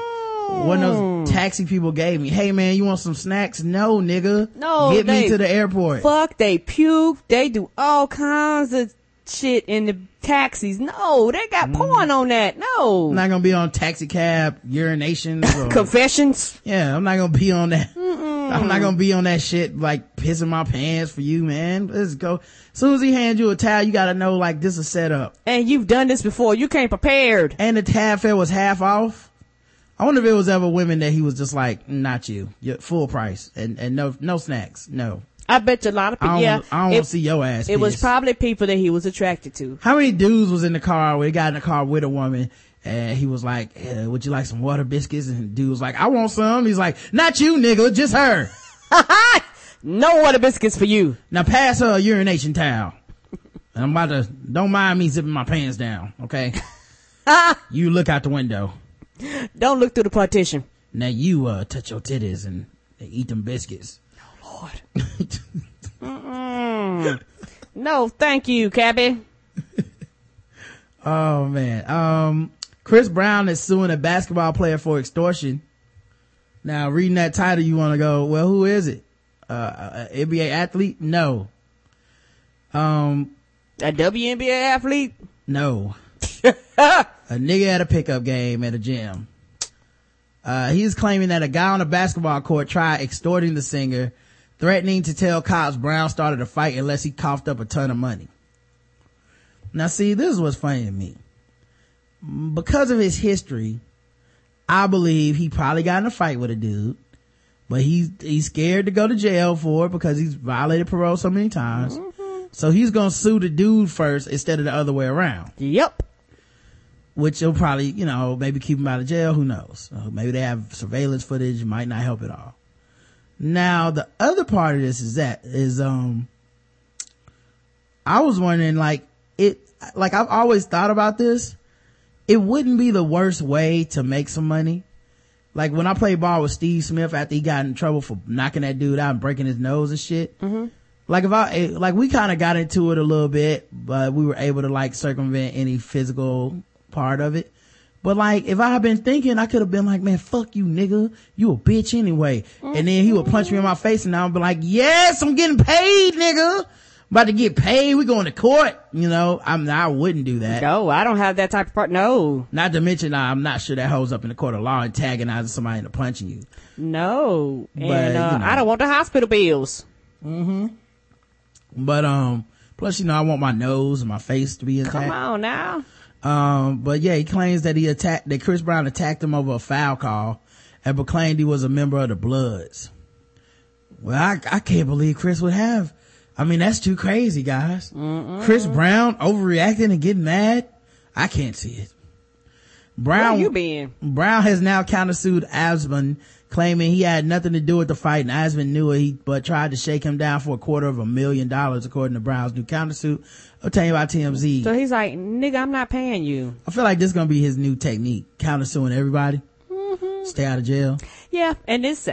one of those taxi people gave me. Hey man, you want some snacks? No, nigga. No, Get me to the airport. Fuck, they puke, they do all kinds of shit in the taxis. No, they got Mm-hmm. porn on that. No. I'm not gonna be on taxi cab urinations. Or, Confessions. yeah, I'm not gonna be on that. I'm not gonna be on that shit like pissing my pants for you, man. Let's go. As soon as he hands you a towel, you gotta know like this is set up. And you've done this before. You came prepared. And the tab fare was half off. I wonder if it was ever women that he was just like, not you, you're full price and, and no, no snacks. No. I bet you a lot of people. Yeah. I don't it, see your ass. it was probably people that he was attracted to. How many dudes was in the car where he got in the car with a woman and he was like, eh, would you like some water biscuits? And the dude was like, I want some. He's like, not you nigga, just her. No water biscuits for you. Now pass her a urination towel. And I'm about to, don't mind me zipping my pants down, okay? you look out the window. Don't look through the partition. Now you, uh, touch your titties and eat them biscuits. No, thank you, cabby. Oh man. Um, Chris Brown is suing a basketball player for extortion. Now reading that title, you want to go, well, who is it? Uh, a NBA athlete? No. Um, A WNBA athlete. no. a nigga at a pickup game at a gym. Uh, he's claiming that a guy on a basketball court tried extorting the singer, threatening to tell cops Brown started a fight unless he coughed up a ton of money. Now see, this is what's funny to me. Because of his history, I believe he probably got in a fight with a dude, but he's, he's scared to go to jail for it because he's violated parole so many times. So he's gonna sue the dude first instead of the other way around Yep. which will probably, you know, maybe keep him out of jail. Who knows? Uh, maybe they have surveillance footage. Might not help at all. Now, the other part of this is that, is, um, I was wondering, like, it, like, I've always thought about this. It wouldn't be the worst way to make some money. Like, when I played ball with Steve Smith after he got in trouble for knocking that dude out and breaking his nose and shit. Mm-hmm. Like, if I, like, we kind of got into it a little bit, but we were able to, like, circumvent any physical part of it. But like, if I had been thinking, I could have been like, man, fuck you, nigga. You a bitch anyway. And then he would punch me in my face and I would be like, yes, I'm getting paid, nigga. About to get paid. We going to court. You know, I'm, I wouldn't do that. No, I don't have that type of part. No, Not to mention, I'm not sure that holds up in the court of law antagonizing somebody into punching you. no. And, But, you uh, know. I don't want the hospital bills. Mm-hmm. But, um, plus, you know, I want my nose and my face to be intact. Come on now. Um, but yeah, he claims that he attacked, that Chris Brown attacked him over a foul call and proclaimed he was a member of the Bloods. Well, I, I can't believe Chris would have. I mean, that's too crazy, guys. Chris Brown overreacting and getting mad. I can't see it. Where Brown, you been? Brown has now countersued Asman, claiming he had nothing to do with the fight and Asman knew it, he, but tried to shake him down for a quarter of a million dollars, according to Brown's new countersuit obtained by TMZ. So he's like, nigga, I'm not paying you. I feel like this is gonna be his new technique, countersuing everybody. Mm-hmm. Stay out of jail. Yeah, and this,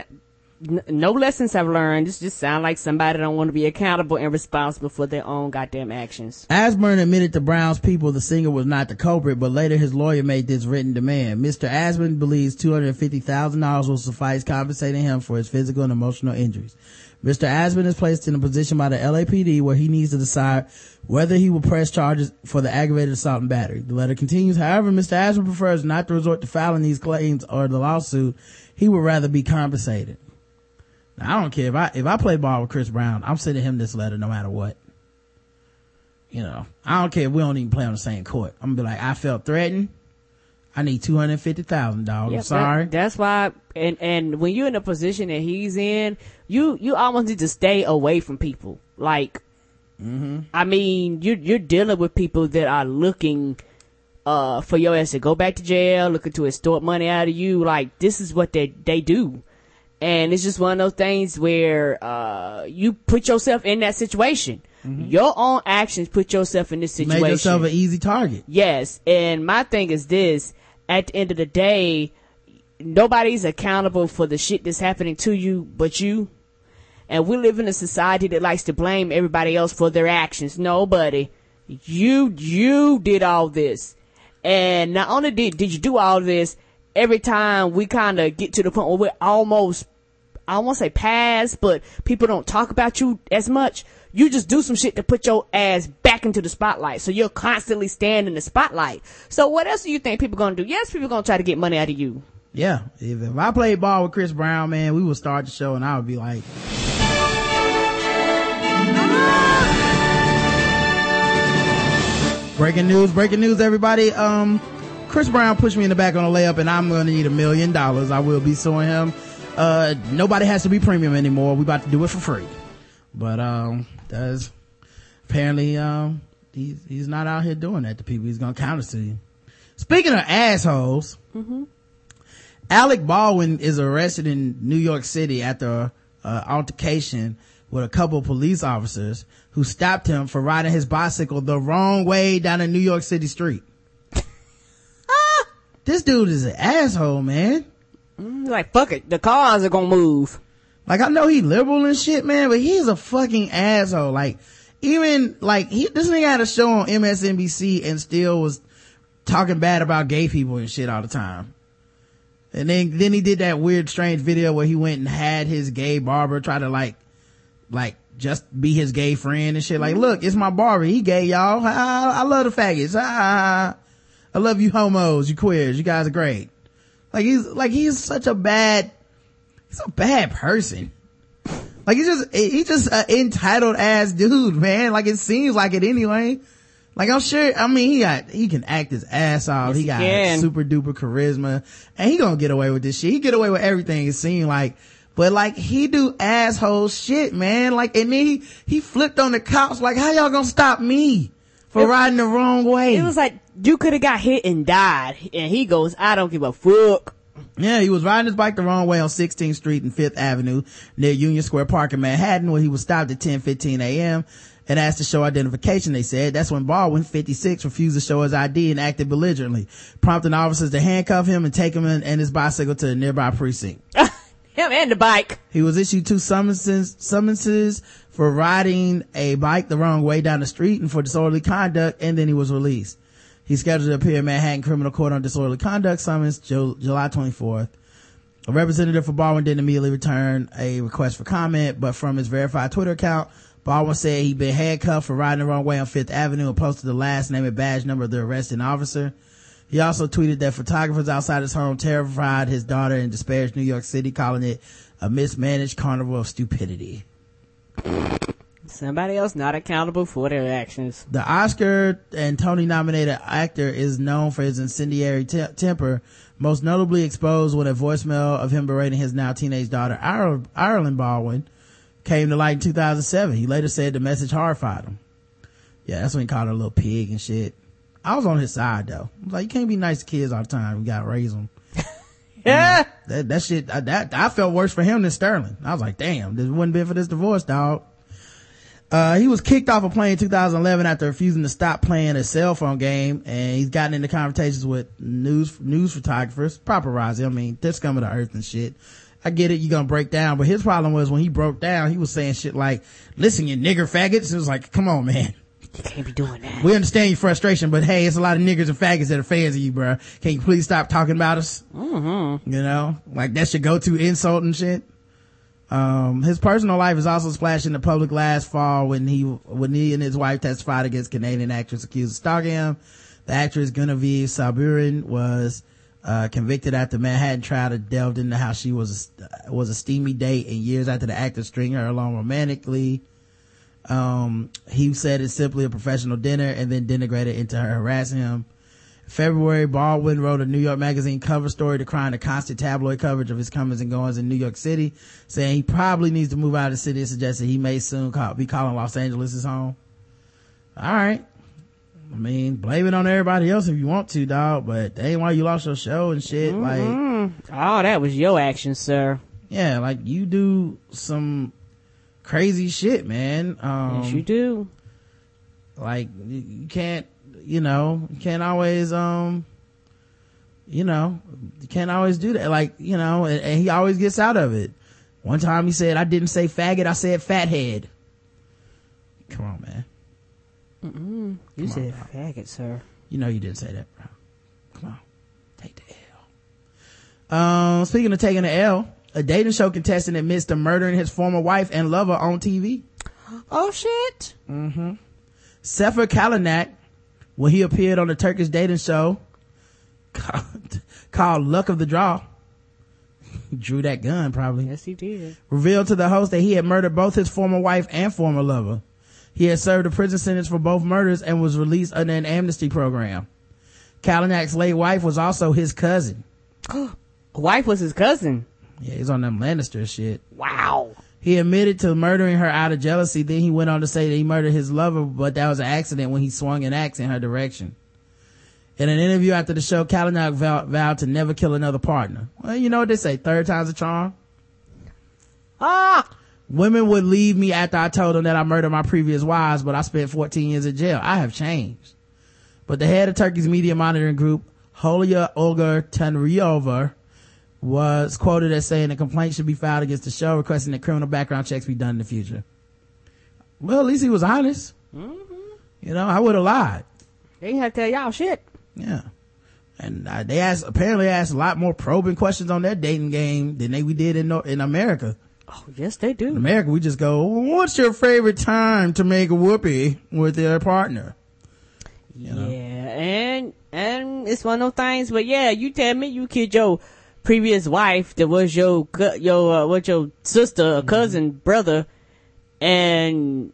n- no lessons I've learned. This just sounds like somebody don't want to be accountable and responsible for their own goddamn actions. Asburn admitted to Brown's people the singer was not the culprit, but later his lawyer made this written demand. Mr. Asburn believes $250,000 will suffice compensating him for his physical and emotional injuries. Mr. Asburn is placed in a position by the LAPD where he needs to decide whether he will press charges for the aggravated assault and battery. The letter continues, however, Mr. Asburn prefers not to resort to filing these claims or the lawsuit. He would rather be compensated. I don't care if I, if I play ball with Chris Brown, I'm sending him this letter no matter what. You know, I don't care if we don't even play on the same court. I'm gonna be like, I felt threatened. I need two hundred fifty thousand dollars. I'm sorry. that- that's why, and, and when you're in the position that he's in, you, you almost need to stay away from people. Like, I mean, you, you're dealing with people that are looking, uh, for your ass to go back to jail, looking to extort money out of you. Like, this is what they, they do. And it's just one of those things where, uh, you put yourself in that situation. Your own actions put yourself in this situation. Made yourself an easy target. Yes, and my thing is this: at the end of the day, nobody's accountable for the shit that's happening to you but you. And we live in a society that likes to blame everybody else for their actions. Nobody. You, you did all this. And not only did, did you do all this, every time we kind of get to the point where we're almost, I won't say past, but people don't talk about you as much. You just do some shit to put your ass back into the spotlight. So you're constantly staying in the spotlight. So what else do you think people gonna do? Yes, people gonna try to get money out of you. Yeah. If, if I played ball with Chris Brown, man, we would start the show and I would be like, breaking news, breaking news, everybody. Um, Chris Brown pushed me in the back on a layup and I'm going to need a million dollars. I will be suing him. Uh, nobody has to be premium anymore. We about to do it for free. But, um, does apparently, um, he's, he's not out here doing that to people. He's going to counter to you. Speaking of assholes, Alec Baldwin is arrested in New York City after uh, altercation with a couple of police officers who stopped him for riding his bicycle the wrong way down a New York City street. Ah, this dude is an asshole, man. He's like, fuck it, the cars are gonna move. Like I know he liberal and shit, man, but he's a fucking asshole. Like even like he this nigga had a show on MSNBC and still was talking bad about gay people and shit all the time. And then then he did that weird strange video where he went and had his gay barber try to like like just be his gay friend and shit. Like, look, it's my barber. He gay, y'all. I, I love the faggots. Ah, I love you homos, you queers. You guys are great. Like he's like he's such a bad he's a bad person. Like he's just he's just an entitled ass dude, man. Like it seems like it anyway. Like I'm sure, I mean, he got, he can act his ass off. Yes, he he got super duper charisma and he gonna get away with this shit. He get away with everything it seemed like. But like he do asshole shit, man. Like, and then he, he flipped on the cops. like, how y'all gonna stop me for It- riding the wrong way? It was like, you could have got hit and died. And he goes, I don't give a fuck. Yeah, he was riding his bike the wrong way on 16th Street and 5th Avenue near Union Square Park in Manhattan when he was stopped at 10:15 a.m. and asked to show identification. They said that's when Baldwin, 56, refused to show his ID and acted belligerently, prompting officers to handcuff him and take him and, and his bicycle to a nearby precinct. Him and the bike. He was issued two summonses, summonses for riding a bike the wrong way down the street and for disorderly conduct, and then he was released. He's scheduled to appear in Manhattan Criminal Court on disorderly conduct summons July 24th. A representative for Baldwin didn't immediately return a request for comment, but from his verified Twitter account, Baldwin said he'd been handcuffed for riding the wrong way on Fifth Avenue and posted the last name and badge number of the arresting officer. He also tweeted that photographers outside his home terrified his daughter and disparaged New York City, calling it a mismanaged carnival of stupidity. Somebody else not accountable for their actions. The Oscar and Tony nominated actor is known for his incendiary te- temper, most notably exposed when a voicemail of him berating his now teenage daughter, Ir- Ireland Baldwin, came to light in 2007. He later said the message horrified him. Yeah, that's when he called her a little pig and shit. I was on his side though. I was like, you can't be nice to kids all the time. You gotta raise them. Yeah. That, that shit, I, that, I felt worse for him than Sterling. I was like, damn, this wouldn't been for this divorce, dog. Uh, he was kicked off a plane in 2011 after refusing to stop playing a cell phone game, and he's gotten into conversations with news news photographers, paparazzi. I mean, they're scum of the earth and shit. I get it, you're gonna break down, but his problem was when he broke down, he was saying shit like, "Listen, you nigger faggots." It was like, "Come on, man." You can't be doing that. We understand your frustration, but hey, it's a lot of niggers and faggots that are fans of you, bro. Can you please stop talking about us? Mm-hmm. You know, like that's your go-to insult and shit. Um, his personal life is also splashed in the public last fall when he, when he and his wife testified against Canadian actress accused of stalking him. The actress Genevieve Sabourin was, uh, convicted after Manhattan trial that delved into how she was a, was a steamy date and years after the actor stringed her along romantically. Um, he said it's simply a professional dinner and then denigrated into her harassing him. February, Baldwin wrote a New York Magazine cover story decrying the constant tabloid coverage of his comings and goings in New York City, saying he probably needs to move out of the city and suggested he may soon call, be calling Los Angeles his home. All right. I mean, blame it on everybody else if you want to, dog, but that ain't why you lost your show and shit. Like, Oh, that was your action, sir. yeah, like you do some crazy shit, man. Um, yes, you do. like you can't you know you can't always um you know you can't always do that. Like you know and, and he always gets out of it. One time he said i didn't say faggot i said fathead. Come on man. You said faggot, sir. you know you didn't say that bro. Come on. Take the l. Um speaking of taking the l a dating show contestant admits to murdering his former wife and lover on tv Oh shit. Mm-hmm. Sefer Kalanak, when he appeared on the Turkish dating show called, called Luck of the Draw, drew that gun probably, Yes, he did. revealed to the host that he had murdered both his former wife and former lover. He had served a prison sentence for both murders and was released under an amnesty program. Kalinak's late wife was also his cousin. Wife was his cousin. Yeah, he's on them Lannister shit. Wow. He admitted to murdering her out of jealousy. Then he went on to say that he murdered his lover, but that was an accident when he swung an axe in her direction. In an interview after the show, Kalanak vow- vowed to never kill another partner. Well, you know what they say, third time's a charm. Ah. Women would leave me after I told them that I murdered my previous wives, but I spent 14 years in jail. I have changed. But the head of Turkey's media monitoring group, Holia Olga Tanriova, was quoted as saying a complaint should be filed against the show requesting that criminal background checks be done in the future. Well, at least he was honest. You know, I would have lied. They ain't have to tell y'all shit. Yeah. And uh, they asked, apparently asked a lot more probing questions on their dating game than they we did in, in America. Oh, yes, they In do. America, we just go, what's your favorite time to make a whoopee with your partner? Yeah, and and it's one of those things. But yeah, you tell me you kid your previous wife that was your your uh, what your sister, or cousin, brother, and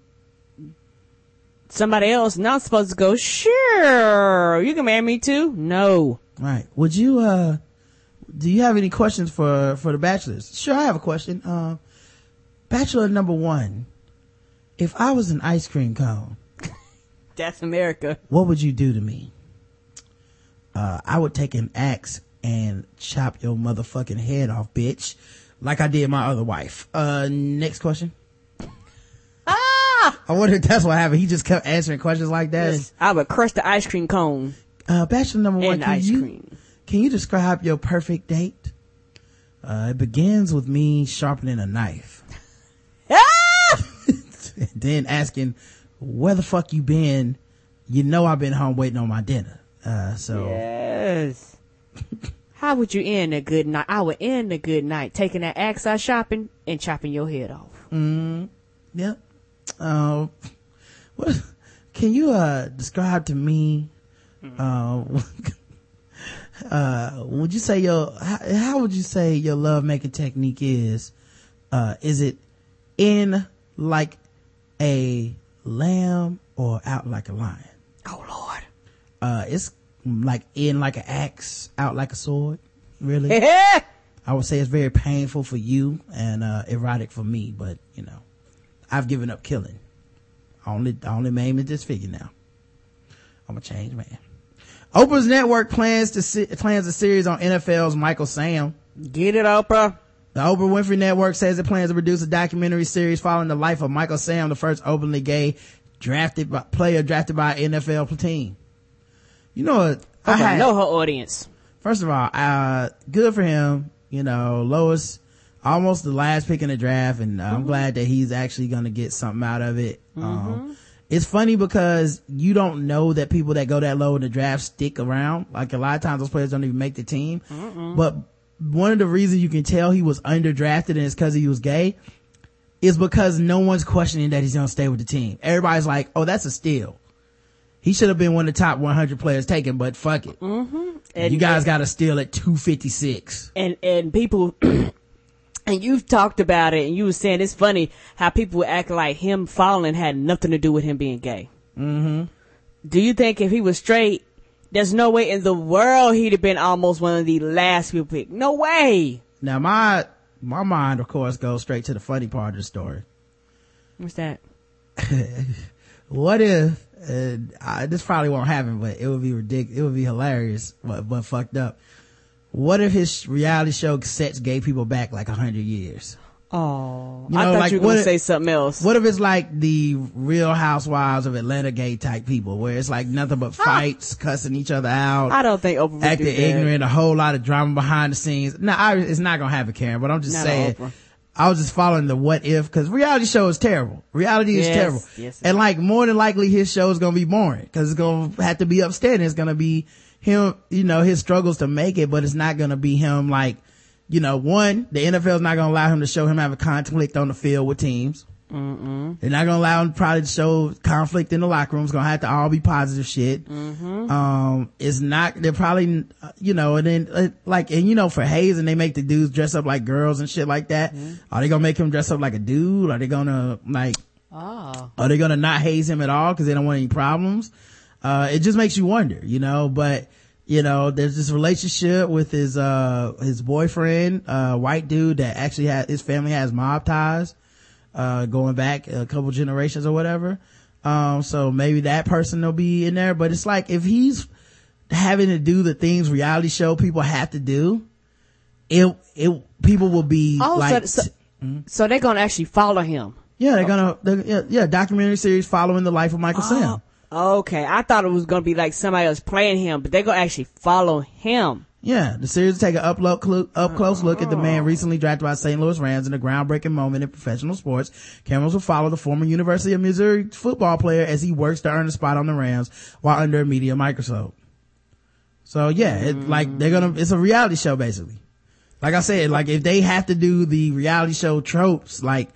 somebody else not supposed to go. Sure, you can marry me too. No. Right. Would you, uh, do you have any questions for, for the bachelors? Sure, I have a question. Uh, bachelor number one. If I was an ice cream cone, That's America. what would you do to me? Uh, I would take an axe and chop your motherfucking head off, bitch. Like I did my other wife. Uh, next question. Ah! I wonder if that's what happened. He just kept answering questions like that. Yes, I would crush the ice cream cone Uh, bachelor number one, can ice you, cream. can you describe your perfect date? Uh, it begins with me sharpening a knife. and then asking, where the fuck you been? You know I've been home waiting on my dinner. Uh, so. Yes. How would you end a good night? I would end a good night taking that axe out shopping and chopping your head off. Mm, Yep. Um, what, can you, uh, describe to me, uh, uh, would you say your, how, how would you say your love making technique is? Uh, is it in like a lamb or out like a lion? Oh Lord. Uh, it's like in like an axe, out like a sword. Really? I would say it's very painful for you and uh, erotic for me, but you know, I've given up killing. I only, I only maim at this figure now. I'm a changed man. Oprah's network plans to plans a series on NFL's Michael Sam. Get it, Oprah. The Oprah Winfrey Network says it plans to produce a documentary series following the life of Michael Sam, the first openly gay drafted by, player drafted by an NFL team. You know what? I had- know her audience. first of all, uh, good for him. You know, Lois, almost the last pick in the draft, and I'm glad that he's actually going to get something out of it. Um, it's funny because you don't know that people that go that low in the draft stick around. Like a lot of times those players don't even make the team. But one of the reasons you can tell he was underdrafted and it's because he was gay is because no one's questioning that he's going to stay with the team. Everybody's like, oh, that's a steal. He should have been one of the top 100 players taken, but fuck it. And you guys got to steal at 256. and and people and you've talked about it and you were saying it's funny how people act like him falling had nothing to do with him being gay mm-hmm. do you think if he was straight there's no way in the world he'd have been almost one of the last people picked no way Now my, my mind, of course, goes straight to the funny part of the story. what's that What if, uh, I, this probably won't happen, but it would be ridiculous. It would be hilarious, but, but fucked up. What if his reality show sets gay people back like a hundred years? oh You i thought like, you were gonna what- say something else What if it's like the real housewives of Atlanta gay type people where it's like nothing but fights, cussing each other out? i don't think Oprah would do acting ignorant, a whole lot of drama behind the scenes. No, I, it's not gonna happen, Karen, but I'm just Not saying. Oprah. I was just following the what if, cause reality show is terrible. Reality is Yes, terrible. yes, and like more than likely his show is gonna be boring, cause it's gonna have to be upstanding. It's gonna be him, you know, his struggles to make it, but it's not gonna be him like, you know, one, the NFL's not gonna allow him to show him have a conflict on the field with teams. They're not gonna allow him probably to show conflict in the locker room. It's gonna have to all be positive shit. Um, it's not, they're probably, you know, and then, uh, like, and you know, for Hayes and they make the dudes dress up like girls and shit like that. Are they gonna make him dress up like a dude? Are they gonna, like, oh are they gonna not haze him at all because they don't want any problems? Uh, it just makes you wonder, you know, but, you know, there's this relationship with his, uh, his boyfriend, uh, white dude that actually has, his family has mob ties, uh, going back a couple generations or whatever. Um, so maybe that person will be in there, but it's like if he's having to do the things reality show people have to do, it, it, people will be oh like, so, so, so they're gonna actually follow him yeah, they're gonna, they're, yeah, yeah, documentary series following the life of Michael Sam. okay i thought it was gonna be like somebody else playing him but they're gonna actually follow him Yeah, the series will take an up, look, up close look at the man mm-hmm. recently drafted by St. Louis Rams in a groundbreaking moment in professional sports. Cameras will follow the former University of Missouri football player as he works to earn a spot on the Rams while under a media microscope. So yeah, it, like they're gonna, it's a reality show basically. Like I said, like if they have to do the reality show tropes, like,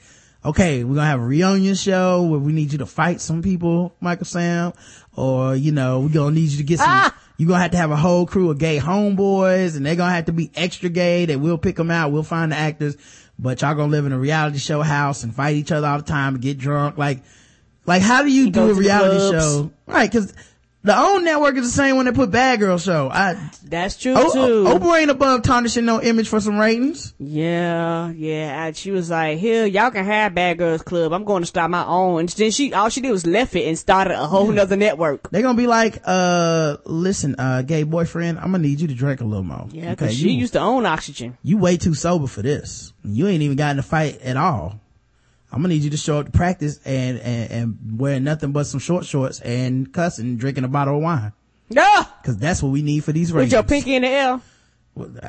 okay, we're gonna have a reunion show where we need you to fight some people, Michael Sam, or, you know, we're gonna need you to get some, ah! You're gonna have to have a whole crew of gay homeboys and they're gonna have to be extra gay that we'll pick them out, we'll find the actors, but y'all gonna live in a reality show house and fight each other all the time and get drunk. Like, like how do you do a reality clubs. show? Right, cause The OWN network is the same one that put Bad Girl Show. I, That's true o- too. Oprah ain't above tarnishing no image for some ratings. Yeah, yeah. And she was like, "Here, y'all can have Bad Girls Club. I'm going to start my own." And then she, all she did was left it and started a whole nother network. They're gonna be like, uh, listen, uh, gay boyfriend, I'm gonna need you to drink a little more. Yeah, because she you, used to own Oxygen. you way too sober for this. You ain't even gotten to fight at all. I'm gonna need you to show up to practice and, and, and wear nothing but some short shorts and cussing, and drinking a bottle of wine. No, Cause that's what we need for these with ratings. your pinky in the air.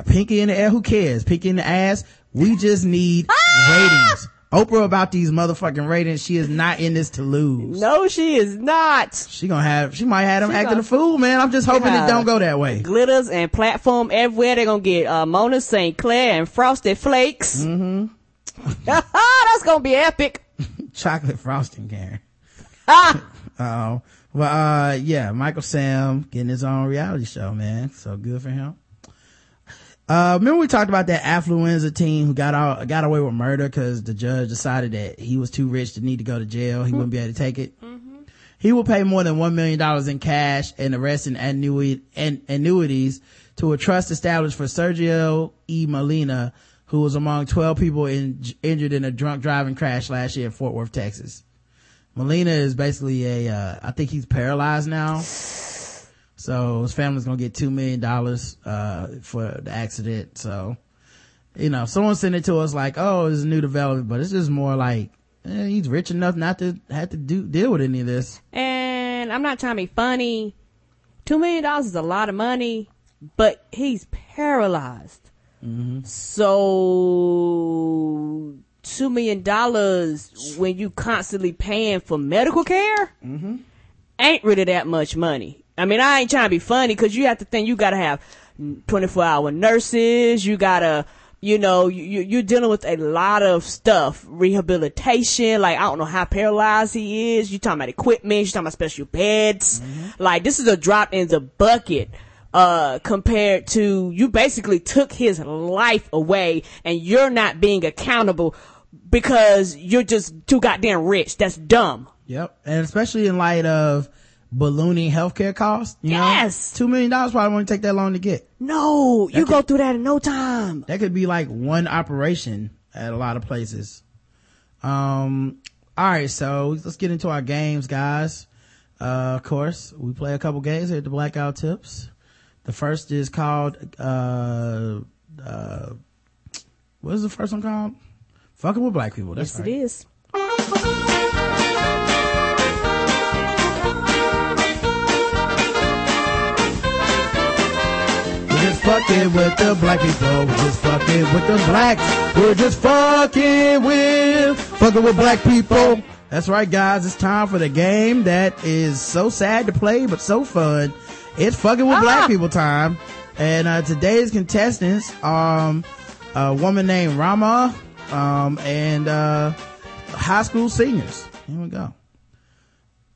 Pinky in the air, who cares? Pinky in the ass. We just need ratings. Oprah about these motherfucking ratings. She is not in this to lose. No, she is not. She gonna have, she might have them She acting gonna- a fool, man. I'm just hoping it don't go that way. Glitters and platform everywhere. They're gonna get uh, Mona St. Clair and Frosted Flakes. Mm-hmm. That's gonna be epic. Chocolate frosting, Karen. Ah, Oh, well, uh, yeah, Michael Sam getting his own reality show, man. So good for him. Uh, remember we talked about that affluenza team who got got away with murder because the judge decided that he was too rich to need to go to jail. He wouldn't be able to take it. He will pay more than one million dollars in cash and the rest in annuities to a trust established for Sergio E. Molina, who was among 12 people in, injured in a drunk driving crash last year in Fort Worth, Texas. Molina is basically a, uh, I think he's paralyzed now. So his family's gonna get two million dollars, uh, for the accident. So, you know, someone sent it to us like, oh, it's a new development, but it's just more like, eh, he's rich enough not to have to do, deal with any of this. and I'm not trying to be funny. Two million dollars is a lot of money, but he's paralyzed. Mm-hmm. So two million dollars when you constantly paying for medical care mm-hmm. ain't really that much money. I mean, I ain't trying to be funny because you have to think you gotta have 24 hour nurses. You gotta, you know, you, you- you're dealing with a lot of stuff. Rehabilitation. Like, I don't know how paralyzed he is. you talking about equipment. you talking about special beds. Mm-hmm. Like, this is a drop in the bucket. Uh, compared to you basically took his life away and you're not being accountable because you're just too goddamn rich. That's dumb. Yep. And especially in light of ballooning healthcare costs. You Yes. Know, Two million dollars probably won't take that long to get. No, you go through that in no time. That could be like one operation at a lot of places. Um, all right. So let's get into our games, guys. Uh, of course, we play a couple games here at the Black Guy Who Tips. The first is called, uh, uh, what is the first one called? Fucking with black people. That's Yes, right. it is. We're just fucking with the black people. We're just fucking with the blacks. We're just fucking with, fucking with black people. That's right, guys. It's time for the game that is so sad to play, but so fun. It's fucking with black people time. And, uh, today's contestants, um, a woman named Ramaa, um, and, uh, high school seniors. Here we go.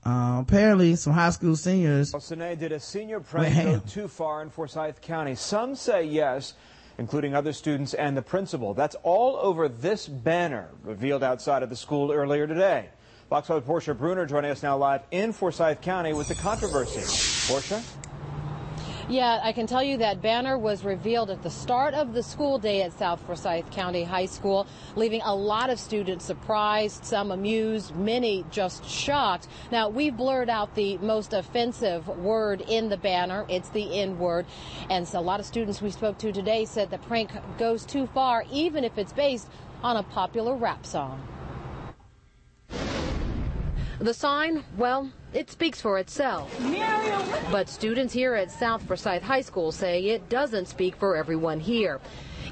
Uh, apparently some high school seniors Sine did a senior prank go too far in Forsyth County? Some say yes, including other students and the principal. That's all over this banner revealed outside of the school earlier today. Fox 5 Portia Bruner joining us now live in Forsyth County with the controversy. Portia? Yeah, I can tell you that banner was revealed at the start of the school day at South Forsyth County High School, leaving a lot of students surprised, some amused, many just shocked. Now, we've blurred out the most offensive word in the banner. It's the N word. And so a lot of students we spoke to today said the prank goes too far, even if it's based on a popular rap song. The sign, well, it speaks for itself. But students here at South Forsyth High School say it doesn't speak for everyone here,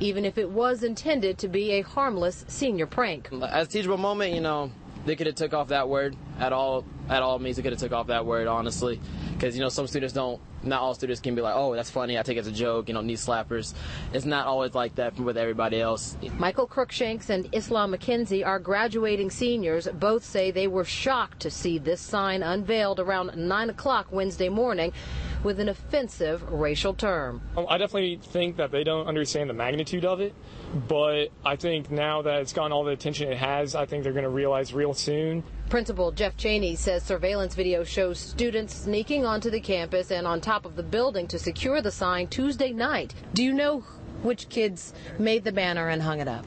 even if it was intended to be a harmless senior prank. as teachable moment, you know, they could have took off that word at all. At all means they could have took off that word, honestly, because you know some students don't not all students can be like, oh, that's funny. I take it as a joke. You know, knee slappers. It's not always like that with everybody else. Michael Crookshanks and Islam McKenzie are graduating seniors. Both say they were shocked to see this sign unveiled around 9 o'clock Wednesday morning with an offensive racial term. Um, I definitely think that they don't understand the magnitude of it, but I think now that it's gotten all the attention it has, I think they're going to realize real soon. Principal Jeff Cheney says surveillance video shows students sneaking onto the campus and on top of the building to secure the sign Tuesday night. Do you know which kids made the banner and hung it up?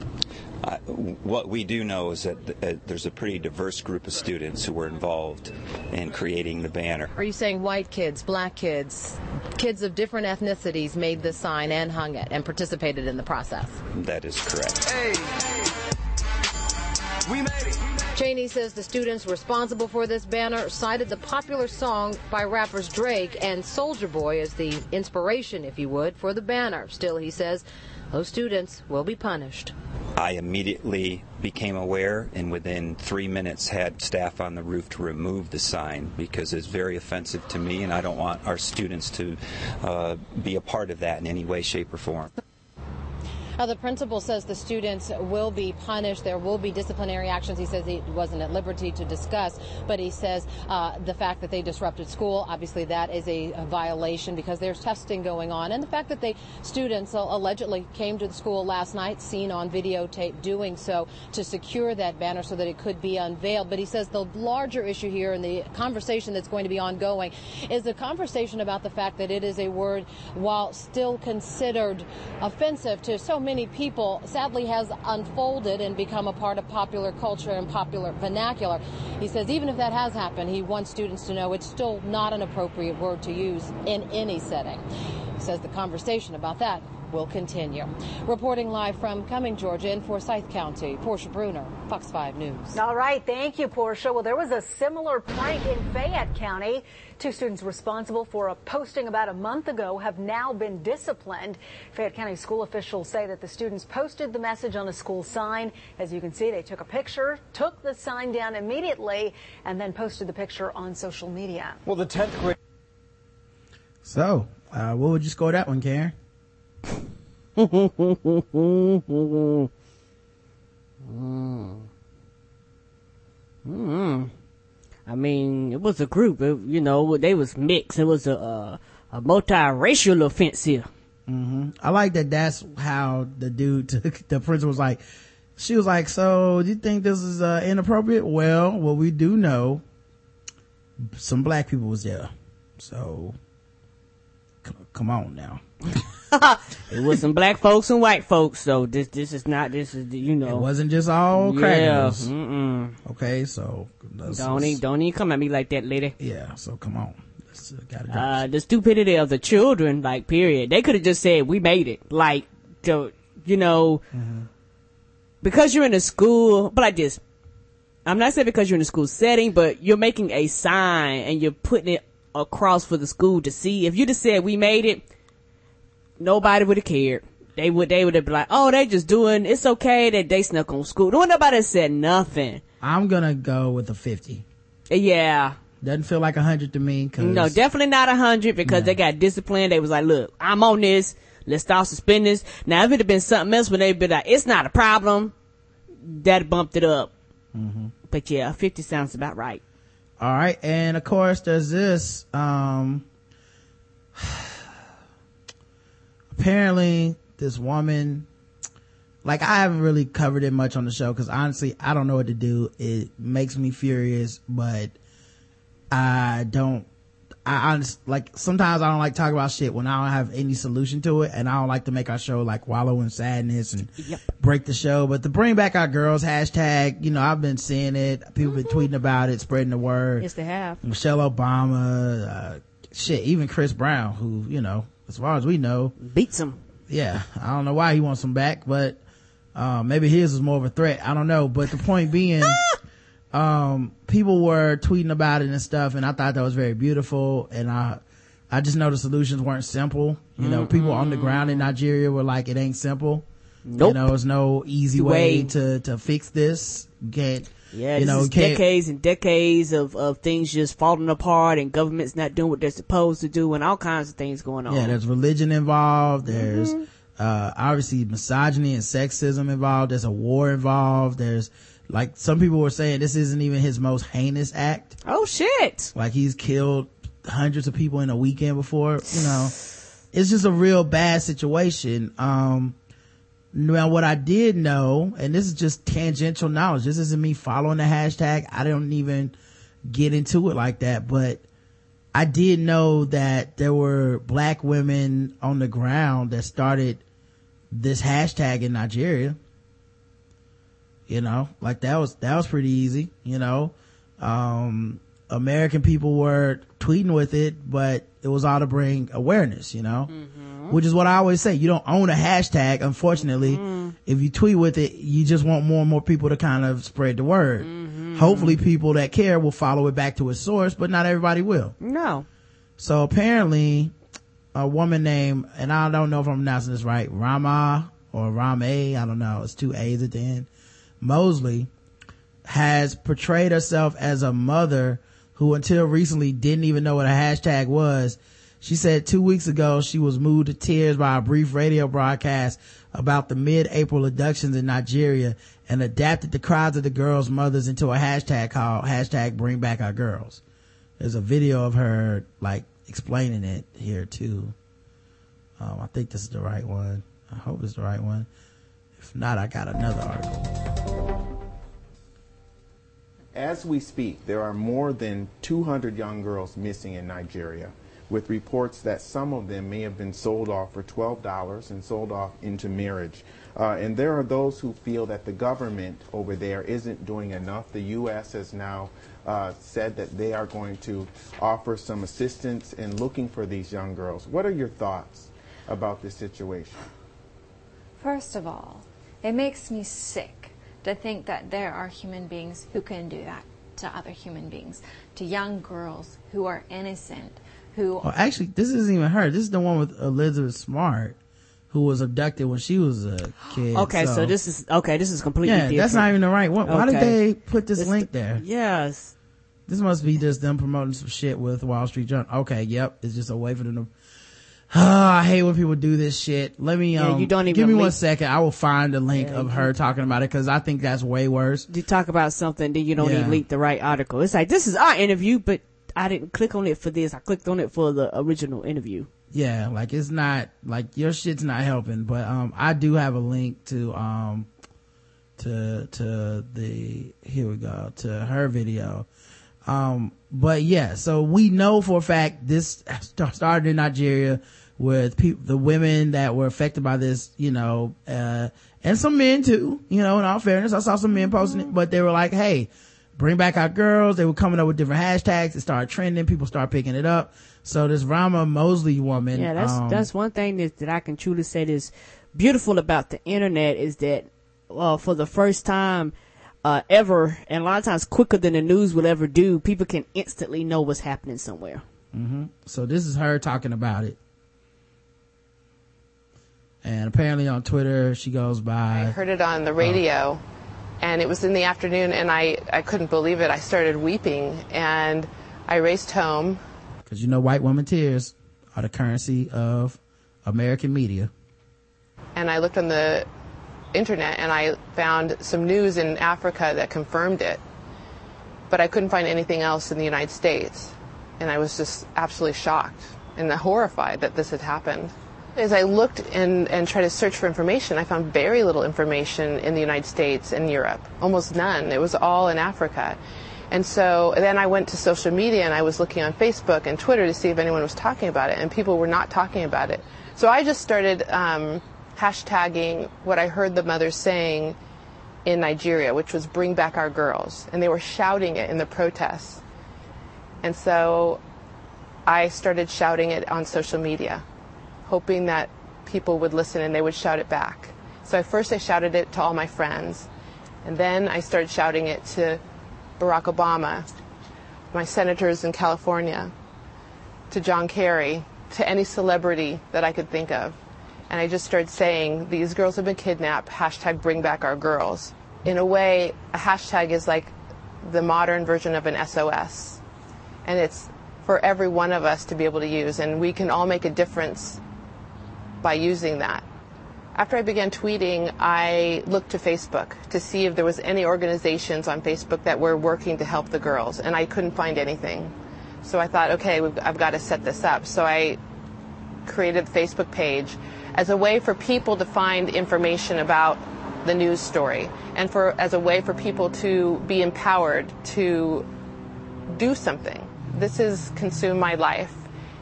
Uh, what we do know is that uh, there's a pretty diverse group of students who were involved in creating the banner. Are you saying white kids, black kids, kids of different ethnicities made the sign and hung it and participated in the process? That is correct. Hey, we made it. Cheney says the students responsible for this banner cited the popular song by rappers Drake and Soulja Boy as the inspiration, if you would, for the banner. Still, he says those students will be punished. I immediately became aware and within three minutes had staff on the roof to remove the sign because it's very offensive to me and I don't want our students to uh, be a part of that in any way, shape, or form. Now, the principal says the students will be punished. There will be disciplinary actions. He says he wasn't at liberty to discuss, but he says uh, the fact that they disrupted school, obviously that is a, violation because there's testing going on. And the fact that the students allegedly came to the school last night, seen on videotape doing so to secure that banner so that it could be unveiled. But he says the larger issue here and the conversation that's going to be ongoing is a conversation about the fact that it is a word, while still considered offensive to so many many people sadly has unfolded and become a part of popular culture and popular vernacular. He says even if that has happened, he wants students to know it's still not an appropriate word to use in any setting. He says the conversation about that will continue. Reporting live from Cumming, Georgia in Forsyth County, Portia Bruner, Fox 5 News. All right, thank you, Portia. Well, there was a similar prank in Fayette County. Two students responsible for a posting about a month ago have now been disciplined. Fayette County school officials say that the students posted the message on a school sign. As you can see, they took a picture, took the sign down immediately, and then posted the picture on social media. Well, the 10th grade. So, uh, what would you score that one, Karen? Mm. Mm. I mean, it was a group. It, you know, they was mixed. It was a a multiracial offense here. Mm-hmm. I like that. That's how the dude took. The principal was like, she was like, "So, do you think this is uh, inappropriate?" Well, what we do know, some black people was there. So, c- come on now. it was some black folks and white folks, so this this is not this is you know. It wasn't just all crackers. Yeah. Mm-mm. Okay, so don't even don't even come at me like that, lady. Yeah, so come on. Uh, uh, the stupidity of the children, like period. They could have just said, "We made it." Like, to, you know, mm-hmm. because you're in a school, but like this. I'm not saying because you're in a school setting, but you're making a sign and you're putting it across for the school to see. If you just said, "We made it," nobody would have cared. They would, they would have been like, oh, they just doing, it's okay that they snuck on school. No, nobody said nothing. I'm gonna go with a 50. Yeah. Doesn't feel like a hundred to me. Cause no, definitely not a hundred because no. they got disciplined. They was like, look, I'm on this. Let's start suspending this. Now, if it had been something else when they'd be like, it's not a problem, that bumped it up. Mm-hmm. But yeah, 50 sounds about right. All right. And of course, there's this, um, apparently this woman like I haven't really covered it much on the show because honestly I don't know what to do. It makes me furious, but I don't. I honest like sometimes I don't like talking about shit when I don't have any solution to it, and I don't like to make our show like wallow in sadness and yep. break the show. But the bring back our girls hashtag, you know, I've been seeing it. People mm-hmm. been tweeting about it, spreading the word. Yes, they have. Michelle Obama, uh, shit, even Chris Brown, who you know as far as we know. Beats him. Yeah. I don't know why he wants him back, but, uh, maybe his is more of a threat. I don't know. But the point being, um, people were tweeting about it and stuff, and I thought that was very beautiful. And I, I just know the solutions weren't simple. You know, mm-hmm. people on the ground in Nigeria were like, it ain't simple. Nope. You know, there's no easy way, way- to, to fix this. You Can't, Yeah, you know, decades and decades of, of things just falling apart and governments not doing what they're supposed to do and all kinds of things going on. Yeah, there's religion involved. There's, Mm-hmm. uh, obviously misogyny and sexism involved. There's a war involved. There's, like, some people were saying this isn't even his most heinous act. oh shit. Like, he's killed hundreds of people in a weekend before, you know. It's just a real bad situation. Um, now what I did know, and this is just tangential knowledge, this isn't me following the hashtag. I don't even get into it like that, but I did know that there were black women on the ground that started this hashtag in Nigeria. You know, like that was, that was pretty easy, you know. Um, American people were tweeting with it, but it was all to bring awareness, you know, Mm-hmm. which is what I always say. You don't own a hashtag, unfortunately. Mm-hmm. If you tweet with it, you just want more and more people to kind of spread the word. Mm-hmm. Hopefully people that care will follow it back to its source, but not everybody will. No. So apparently, a woman named, and I don't know if I'm pronouncing this right, Rama or Rame, I don't know, it's two A's at the end, Mosley, has portrayed herself as a mother who until recently didn't even know what a hashtag was. She said two weeks ago she was moved to tears by a brief radio broadcast about the mid-April abductions in Nigeria and adapted the cries of the girls' mothers into a hashtag called hashtag bring back our girls. There's a video of her like explaining it here too. Um, I think this is the right one. I hope it's the right one. If not, I got another article. As we speak, there are more than 200 young girls missing in Nigeria, with reports that some of them may have been sold off for $12 and sold off into marriage. Uh, and there are those who feel that the government over there isn't doing enough. The U.S. has now uh, said that they are going to offer some assistance in looking for these young girls. What are your thoughts about this situation? First of all, it makes me sick to think that there are human beings who can do that to other human beings, to young girls who are innocent, who Oh, actually, this isn't even her. This is the one with Elizabeth Smart, who was abducted when she was a kid. Okay, so, this is okay. This is completely yeah, different. that's not even the right one. Why did they put this This- link there? Yes. This must be just them promoting some shit with Wall Street Journal. Okay, yep, it's just a way for them to. I hate when people do this shit. Let me, Yeah, um, you don't even give me one link- second. I will find a link Yeah, of her talking about it because I think that's way worse. You talk about something, then you don't Yeah. even link the right article. It's like this is our interview, but I didn't click on it for this. I clicked on it for the original interview. yeah like it's not like your shit's not helping but um i do have a link to um to to the here we go to her video um but yeah so we know for a fact this started in nigeria with people the women that were affected by this you know uh and some men too you know in all fairness i saw some men posting it but they were like hey bring back our girls they were coming up with different hashtags it started trending people started picking it up so this Ramaa mosley woman Yeah, that's um, that's one thing that, that I can truly say is beautiful about the internet is that uh, for the first time uh, ever, and a lot of times quicker than the news will ever do, people can instantly know what's happening somewhere. hmm So this is her talking about it. And apparently on Twitter, she goes by. I heard it on the radio, and it was in the afternoon, and I, I couldn't believe it. I started weeping, and I raced home. Cause you know white woman tears are the currency of American media. and I looked on the internet and I found some news in Africa that confirmed it. But I couldn't find anything else in the United States. And I was just absolutely shocked and horrified that this had happened. As I looked and, and tried to search for information, I found very little information in the United States and Europe, almost none. It was all in Africa. And so then I went to social media and I was looking on Facebook and Twitter to see if anyone was talking about it, and people were not talking about it. So I just started um, hashtagging what I heard the mothers saying in Nigeria, which was bring back our girls. And they were shouting it in the protests. And so I started shouting it on social media, hoping that people would listen and they would shout it back. So at first I shouted it to all my friends. And then I started shouting it to Barack Obama, my senators in California, to John Kerry, to any celebrity that I could think of. and I just started saying, These girls have been kidnapped, hashtag bring back our girls. In a way, a hashtag is like the modern version of an SOS. And it's for every one of us to be able to use, and we can all make a difference by using that. After I began tweeting, I looked to Facebook to see if there was any organizations on Facebook that were working to help the girls, and I couldn't find anything. So I thought, okay, I've got to set this up. So I created a Facebook page as a way for people to find information about the news story and for as a way for people to be empowered to do something. This has consumed my life,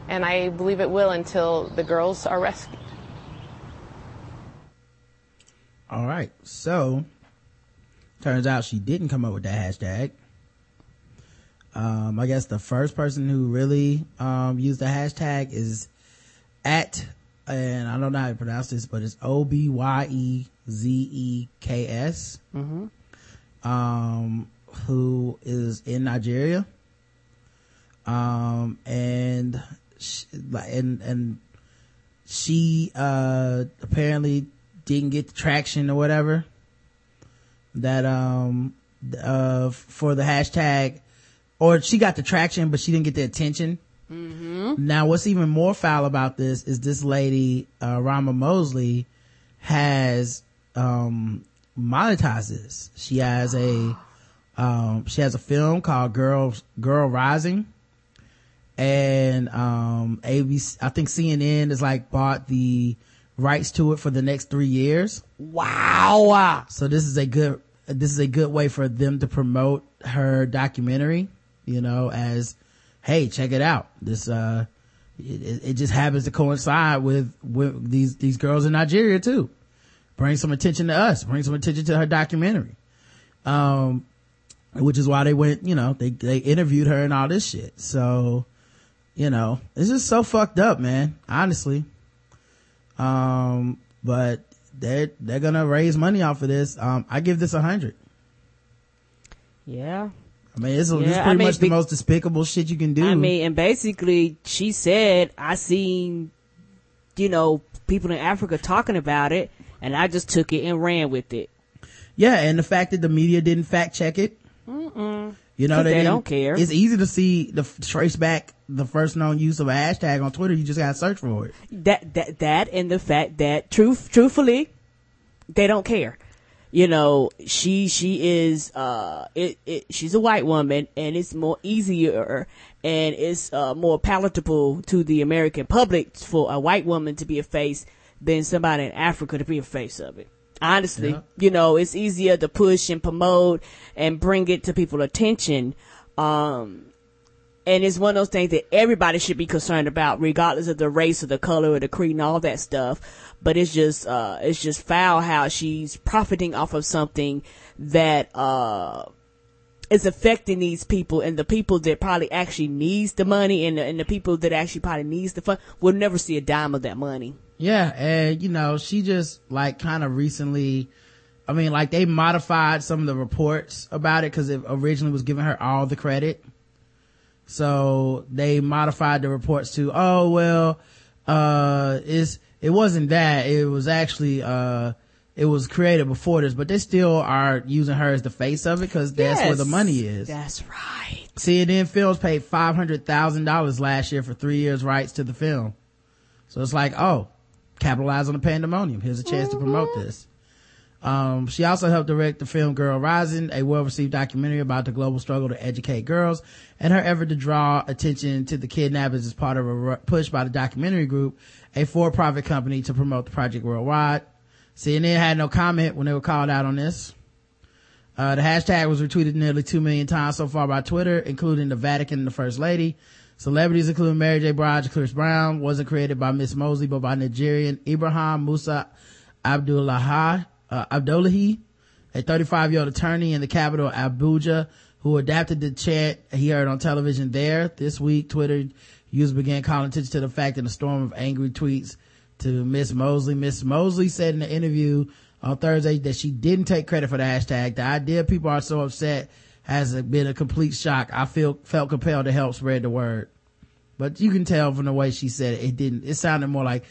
and I believe it will until the girls are rescued. All right. So, turns out she didn't come up with that hashtag. Um, I guess the first person who really, um, used the hashtag is at, and I don't know how to pronounce this, but it's O-B-Y-E-Z-E-K-S. Mm-hmm. Um, who is in Nigeria. Um, and, she, and, and she, uh, apparently didn't get the traction or whatever that um uh for the hashtag or she got the traction but she didn't get the attention. Mm-hmm. now what's even more foul about this is this lady uh Ramaa mosley has um monetized this. She has a um she has a film called girl girl rising. And um abc i think cnn is like bought the rights to it for the next three years. Wow. So this is a good, this is a good way for them to promote her documentary, you know, as, hey, check it out. This, uh, it, it just happens to coincide with, with these, these girls in Nigeria too. Bring some attention to us, bring some attention to her documentary. Um, which is why they went, you know, they, they interviewed her and all this shit. So, you know, it's just so fucked up, man. Honestly. Um, but they're, they're gonna raise money off of this. Um, I give this a hundred. Yeah. I mean, it's, Yeah, it's I pretty mean, much the be- most despicable shit you can do. I mean, and basically, she said, I seen, you know, people in Africa talking about it, and I just took it and ran with it. yeah, and the fact that the media didn't fact check it, Mm-mm. You know, 'Cause they didn't- don't care. It's easy to see the trace back the first known use of a hashtag on Twitter. You just gotta search for it. that that that and the fact that truth truthfully they don't care you know she she is uh it, it she's a white woman and it's more easier and it's uh more palatable to the american public for a white woman to be a face than somebody in africa to be a face of it honestly Yeah. you know it's easier to push and promote and bring it to people's attention um and it's one of those things that everybody should be concerned about, regardless of the race or the color or the creed and all that stuff. But it's just, uh, it's just foul how she's profiting off of something that, uh, is affecting these people and the people that probably actually needs the money and the, and the people that actually probably needs the fund will never see a dime of that money. Yeah, and you know, she just like kind of recently, I mean, like they modified some of the reports about it because it originally was giving her all the credit. So they modified the reports to, oh well, uh, it's, it wasn't that, it was actually, uh, it was created before this, but they still are using her as the face of it because that's where the money is. That's right. CNN Films paid five hundred thousand dollars last year for three years rights to the film. So it's like, oh, capitalize on the pandemonium. Here's a chance to promote this. Um, she also helped direct the film Girl Rising, a well-received documentary about the global struggle to educate girls and her effort to draw attention to the kidnappers as part of a push by the documentary group, a for-profit company to promote the project worldwide. CNN had no comment when they were called out on this. Uh, the hashtag was retweeted nearly 2 million times so far by Twitter, including the Vatican and the First Lady. Celebrities including Mary J. Blige Chris Brown wasn't created by Miss Mosley, but by Nigerian Ibrahim Musa Abdullahi, uh, Abdullahi, a 35 year old attorney in the capital Abuja who adapted the chant he heard on television there. This week, Twitter users began calling attention to the fact in a storm of angry tweets to Miss Mosley. Miss Mosley said in an interview on Thursday that she didn't take credit for the hashtag. The idea people are so upset has been a complete shock. I feel, felt compelled to help spread the word. But you can tell from the way she said it, it didn't, it sounded more like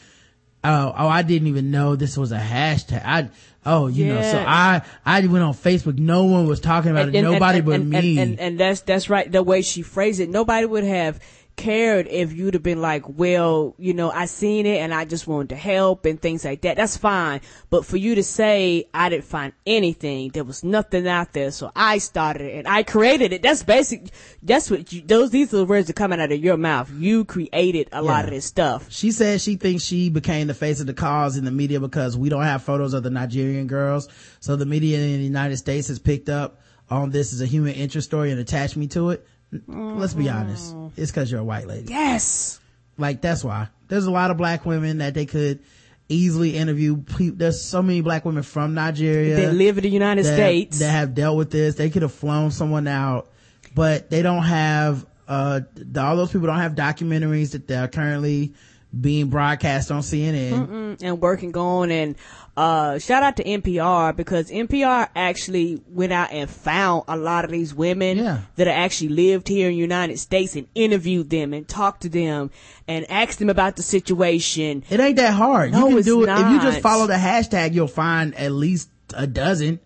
Oh, oh, I didn't even know this was a hashtag. I, oh, you know, so I, I went on Facebook. No one was talking about it. Nobody but and, me. And, and, and that's that's right. The way she phrased it, nobody would have cared if you'd have been like, well, you know, I seen it and I just wanted to help and things like that. That's fine. But for you to say I didn't find anything, there was nothing out there, so I started it and I created it. That's basic. That's what you, those these are the words that coming out of your mouth. You created a lot of this stuff. She says she thinks she became the face of the cause in the media because we don't have photos of the Nigerian girls. So the media in the United States has picked up on this as a human interest story and attached me to it. Let's be honest. It's cause you're a white lady. Yes. Like that's why. There's a lot of black women that they could easily interview. There's so many black women from Nigeria That live in the United that- States. that have dealt with this. They could have flown someone out, but they don't have, uh, all those people don't have documentaries that they're currently being broadcast on CNN. Mm-mm, and working on and uh shout out to NPR because NPR actually went out and found a lot of these women that actually lived here in the United States and interviewed them and talked to them and asked them about the situation. It ain't that hard. No, you can it's do it. If you just follow the hashtag, you'll find at least a dozen.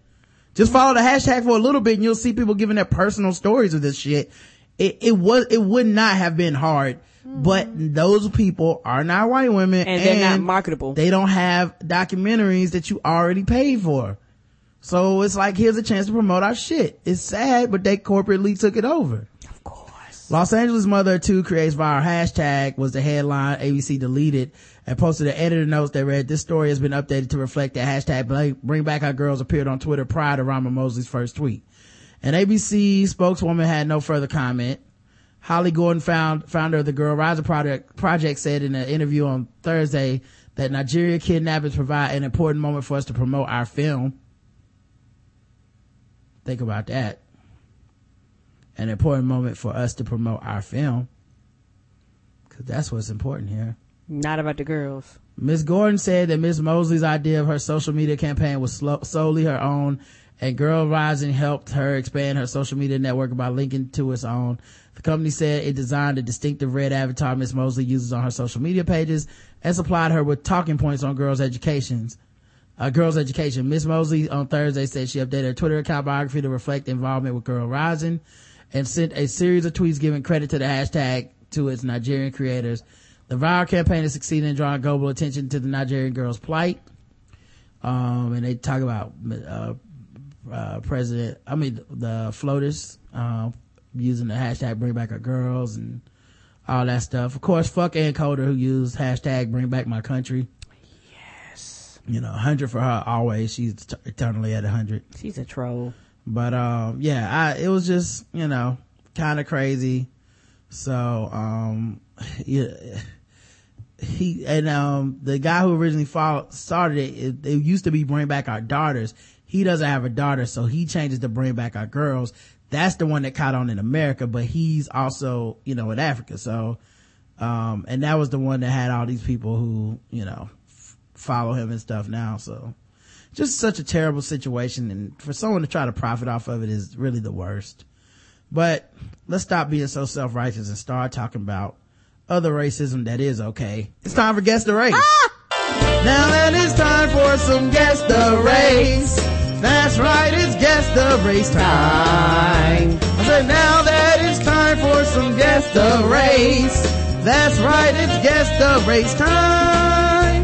Just follow the hashtag for a little bit and you'll see people giving their personal stories of this shit. It, it was, it would not have been hard, but those people are not white women And they're not marketable. They don't have documentaries that you already paid for. So it's like, here's a chance to promote our shit. It's sad, but they corporately took it over. Of course. Los Angeles mother two creates viral hashtag was the headline ABC deleted and posted an editor notes that read, this story has been updated to reflect that hashtag bring- bring back our girls appeared on Twitter prior to Ramaa Mosley's first tweet. An ABC spokeswoman had no further comment. Holly Gordon, found, founder of the Girl Rising Project, project said in an interview on Thursday that Nigeria kidnappings provide an important moment for us to promote our film. Think about that. An important moment for us to promote our film. Cause that's what's important here. Not about the girls. Ms. Gordon said that Ms. Mosley's idea of her social media campaign was slo- solely her own and Girl Rising helped her expand her social media network by linking to its own. The company said it designed a distinctive red avatar Miss Mosley uses on her social media pages and supplied her with talking points on girls' educations. Uh, girls' education. Miss Mosley on Thursday said she updated her Twitter account biography to reflect involvement with Girl Rising and sent a series of tweets giving credit to the hashtag to its Nigerian creators. The viral campaign has succeeded in drawing global attention to the Nigerian girls' plight. Um, and they talk about, uh, uh, president, I mean, the FLOTUS, uh, using the hashtag bring back our girls and all that stuff. Of course, fuck Ann Coulter who used hashtag bring back my country. Yes. You know, 100 for her always. She's t- eternally at 100. She's a troll. But, um, yeah, I, it was just, you know, kind of crazy. So, um, yeah, he, and, um, the guy who originally followed, started it, it, it used to be bring back our daughters. He doesn't have a daughter, so he changes to bring back our girls. That's the one that caught on in America, but he's also, you know, in Africa. So, um, and that was the one that had all these people who, you know, f- follow him and stuff now. So just such a terrible situation. And for someone to try to profit off of it is really the worst. But let's stop being so self-righteous and start talking about other racism that is okay. It's time for Guess the Race. Now that it's time for some Guess the Race. That's right, it's Guess the Race time. I said now that it's time for some Guess the Race. That's right, it's Guess the Race time.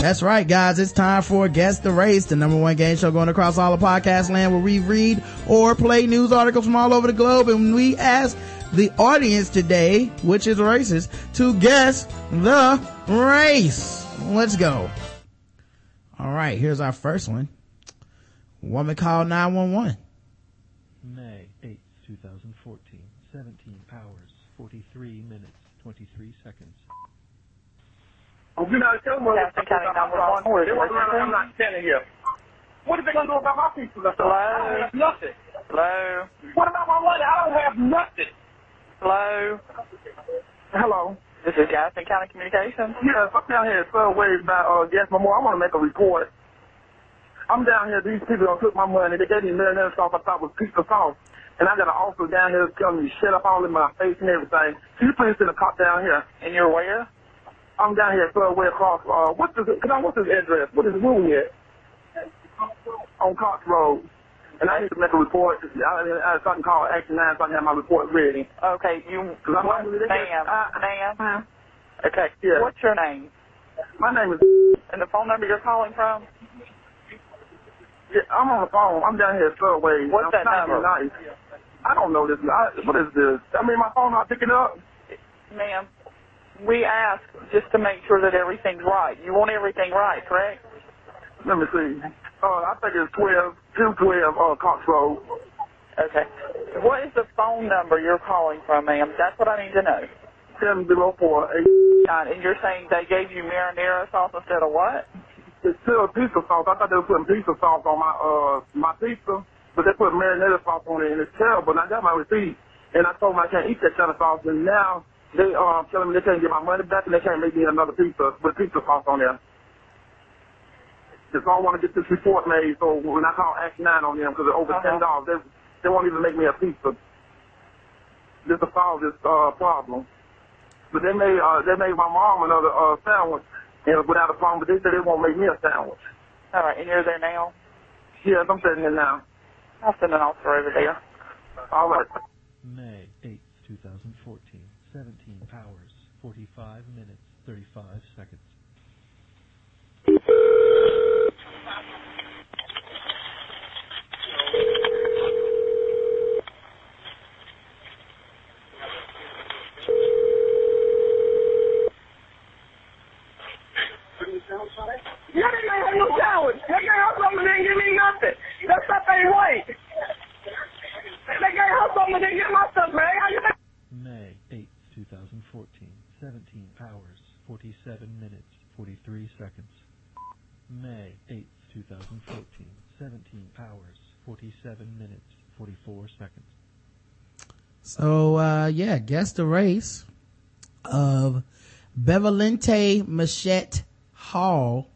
That's right, guys. It's time for Guess the Race, the number one game show going across all of podcast land where we read or play news articles from all over the globe and we ask the audience today, which is racist, to guess the race. Let's go. All right, here's our first one. Woman called 911. May 8th, 2014, 17 hours, 43 minutes, 23 seconds. Oh, you're not telling me what County number one. I'm not standing here. What are they gonna do about my people? Hello? I have nothing. Hello? What about my money? I don't have nothing. Hello? Hello? This is Gaston County Communications? Yes, I'm down here at 12 ways by, uh, Gas Memorial. I want to make a report. I'm down here. These people don't took my money. They gave me millionaire stuff I thought was pizza sauce. And I got an officer down here telling me to shut up all in my face and everything. Can you please send a cop down here? And you're where? I'm down here at Third Way across, uh, what's this, can I, what's this address? What is the room here? On Cox Road. And I need to make a report. I, I, I something called Action 9 so I can have my report ready. Okay, you, Cause I'm, what, I'm, ma'am, I, ma'am. Okay, Yeah. what's your name? my name is, And the phone number you're calling from? Yeah, I'm on the phone. I'm down here at Third Way. What's I'm that trying to be number? Nice. I don't know this. I, what is this? I mean, my phone not picking up. Ma'am, we ask just to make sure that everything's right. You want everything right, correct? Let me see. Uh, I think it's 12, 212, uh, Cox Road. Okay. What is the phone number you're calling from, ma'am? That's what I need to know. 704 and you're saying they gave you marinara sauce instead of what? It's still pizza sauce. I thought they were putting pizza sauce on my uh my pizza, but they put marinara sauce on it, and it's terrible. And I got my receipt, and I told them I can't eat that kind of sauce, and now they uh telling me they can't get my money back, and they can't make me another pizza with pizza sauce on there. Just I want to get this report made, so when I call Act Nine on them, because it's over ten dollars, they they won't even make me a pizza. Just to solve this uh problem. But they made uh they made my mom another uh sandwich, and without a phone, but they said they won't make me a sandwich. All right, and you're there now? Yes, I'm sitting here now. I'll send an officer over there. All right. May 8th, 2014, 17 hours, 45 minutes, 35 seconds. Yeah, they ain't have no sandwich. They gave her something, they didn't give me nothing. That stuff ain't right. They gave her something, they didn't give my stuff, man. How you think? May 8th, 2014, 17 hours, 47 minutes, 43 seconds. May 8th, 2014, 17 hours, 47 minutes, 44 seconds. So, uh, yeah, guess the race of Bevelente Machette Hall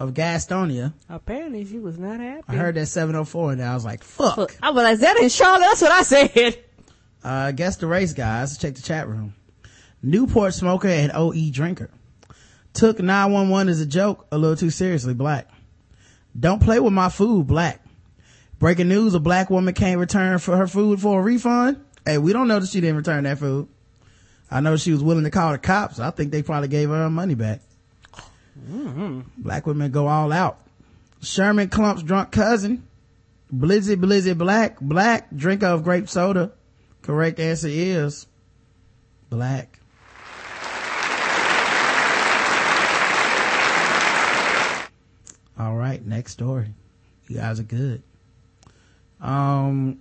of Gastonia. Apparently she was not happy. I heard that 704 and I was like, fuck. I was like, that in Charlotte? That's what I said. Uh, guess the race, guys. Check the chat room. Newport smoker and OE drinker. Took 911 as a joke a little too seriously, black. Don't play with my food, black. Breaking news, a black woman can't return for her food for a refund. Hey, we don't know that she didn't return that food. I know she was willing to call the cops. I think they probably gave her her money back. Black women go all out. Sherman Clump's drunk cousin. Blizzy Blizzy Black. Black. Drinker of grape soda. Correct answer is black. All right, next story. You guys are good. Um,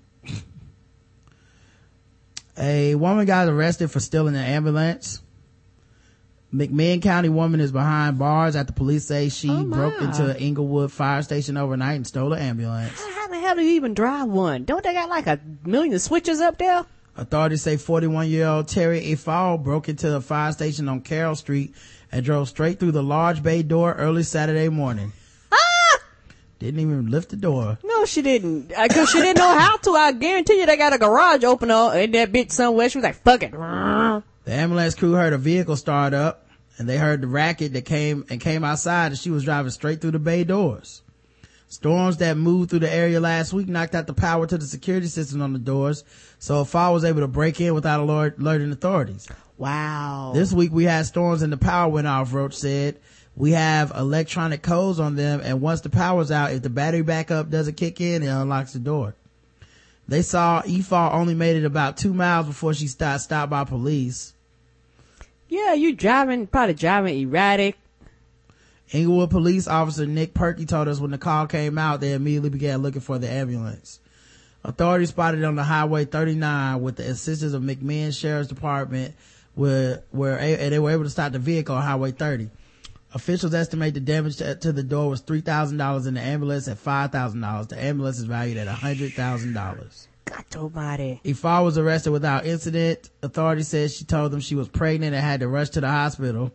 a woman got arrested for stealing an ambulance. McMinn County woman is behind bars after police say she Oh, broke into Englewood fire station overnight and stole an ambulance. How the hell do you even drive one? Don't they got like a million switches up there? Authorities say 41 year old Terry Efall broke into a fire station on Carroll Street and drove straight through the large bay door early Saturday morning. Didn't even lift the door. No, she didn't. Because she didn't know how to. I guarantee you they got a garage opener in that bitch somewhere. She was like, fuck it. The ambulance crew heard a vehicle start up and they heard the racket that came and came outside and she was driving straight through the bay doors. Storms that moved through the area last week knocked out the power to the security system on the doors, so Fall was able to break in without alert- alerting authorities. Wow. This week we had storms and the power went off, Roach said. We have electronic codes on them and once the power's out, if the battery backup doesn't kick in, it unlocks the door. They saw EFAW only made it about two miles before she stopped, stopped by police. Yeah, you driving, probably driving erratic. Englewood police officer Nick Perky told us when the call came out, they immediately began looking for the ambulance. Authorities spotted it on the highway 39 with the assistance of McMinn Sheriff's Department where, where, and they were able to stop the vehicle on Highway 30. Officials estimate the damage to, to the door was $3,000 and the ambulance at $5,000. The ambulance is valued at $100,000. God almighty. Ifar was arrested without incident. Authorities said she told them she was pregnant and had to rush to the hospital.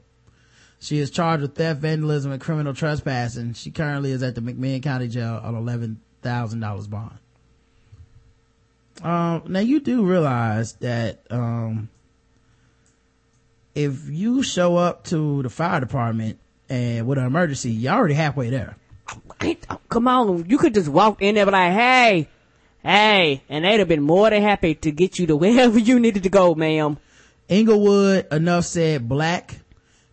She is charged with theft, vandalism, and criminal trespassing. She currently is at the McMinn County Jail on eleven thousand dollars bond. Um, now you do realize that um, if you show up to the fire department and with an emergency, you're already halfway there. Come on, you could just walk in there and be like, hey, hey, and they'd have been more than happy to get you to wherever you needed to go, ma'am. Englewood, enough said, black,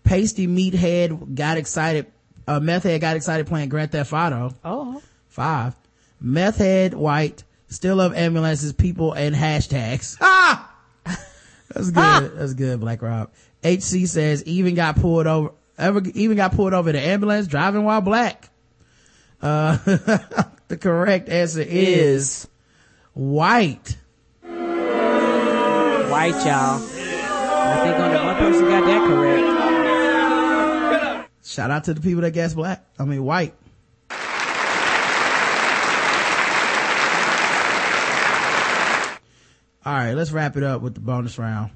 pasty meathead got excited, uh, meth head got excited playing Grand Theft Auto. Oh. Five. Meth head, white, still love ambulances, people, and hashtags. Ah! That's good. That's good, Black Rob. HC says, even got pulled over, ever, even got pulled over the ambulance driving while black. Uh, the correct answer is white. White, y'all. I think only one person got that correct. Shout out to the people that guessed black. I mean, white. All right, let's wrap it up with the bonus round.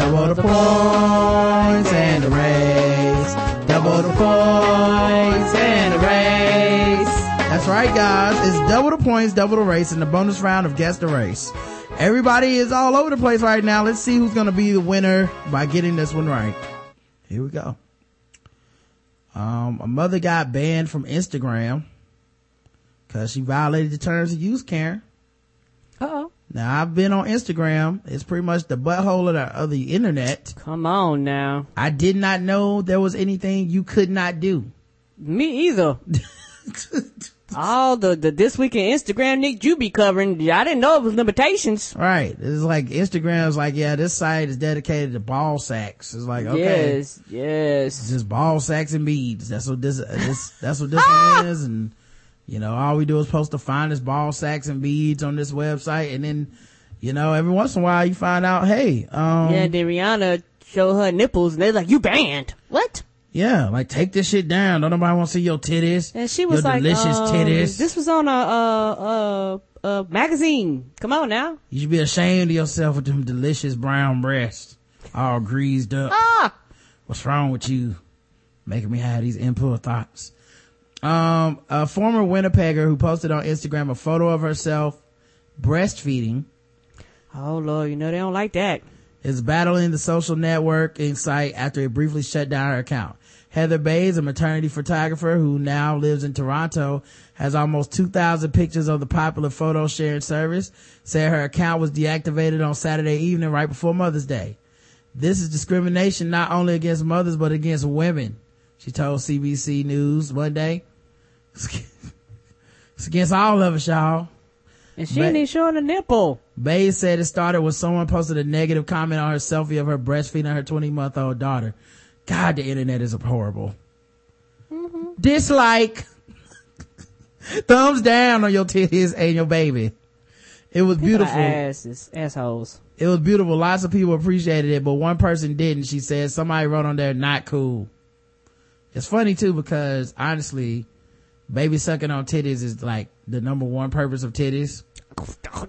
Double the points and the race. Double the points and the race. That's right, guys. It's double the points, double the race in the bonus round of Guess the Race. Everybody is all over the place right now. Let's see who's going to be the winner by getting this one right. Here we go. Um, a mother got banned from Instagram because she violated the terms of use, Karen. Uh-oh. Now I've been on Instagram. It's pretty much the butthole of the, of the internet. Come on now. I did not know there was anything you could not do. Me either. All the, the This Week in Instagram, Nick, you be covering. I didn't know it was limitations. Right. It's like Instagram's like, yeah, this site is dedicated to ball sacks. It's like, okay. Yes, yes. It's just ball sacks and beads. That's what this, this that's what this one ah! is. And, you know, all we do is post the finest ball sacks and beads on this website. And then, you know, every once in a while you find out, hey, um. Yeah, then Rihanna show her nipples and they're like, you banned. What? Yeah, like take this shit down. Don't nobody want to see your titties. And she was your like, delicious um, titties. This was on a, uh, uh, uh, magazine. Come on now. You should be ashamed of yourself with them delicious brown breasts, all greased up. Ah! What's wrong with you? Making me have these impure thoughts. Um, a former Winnipegger who posted on Instagram a photo of herself breastfeeding Oh Lord, you know they don't like that. is battling the social networking site after it briefly shut down her account. Heather Bays, a maternity photographer who now lives in Toronto, has almost 2,000 pictures of the popular photo sharing service, said her account was deactivated on Saturday evening right before Mother's Day. This is discrimination not only against mothers, but against women, she told CBC News Monday. It's against all of us, y'all. And she ain't even showing a nipple. Bays said it started when someone posted a negative comment on her selfie of her breastfeeding her 20 month old daughter. God, the internet is horrible. Mm-hmm. Dislike. Thumbs down on your titties and your baby. It was People beautiful. Asses, assholes. It was beautiful. Lots of people appreciated it, but one person didn't. She said somebody wrote on there, not cool. It's funny too because honestly, baby sucking on titties is like the number one purpose of titties.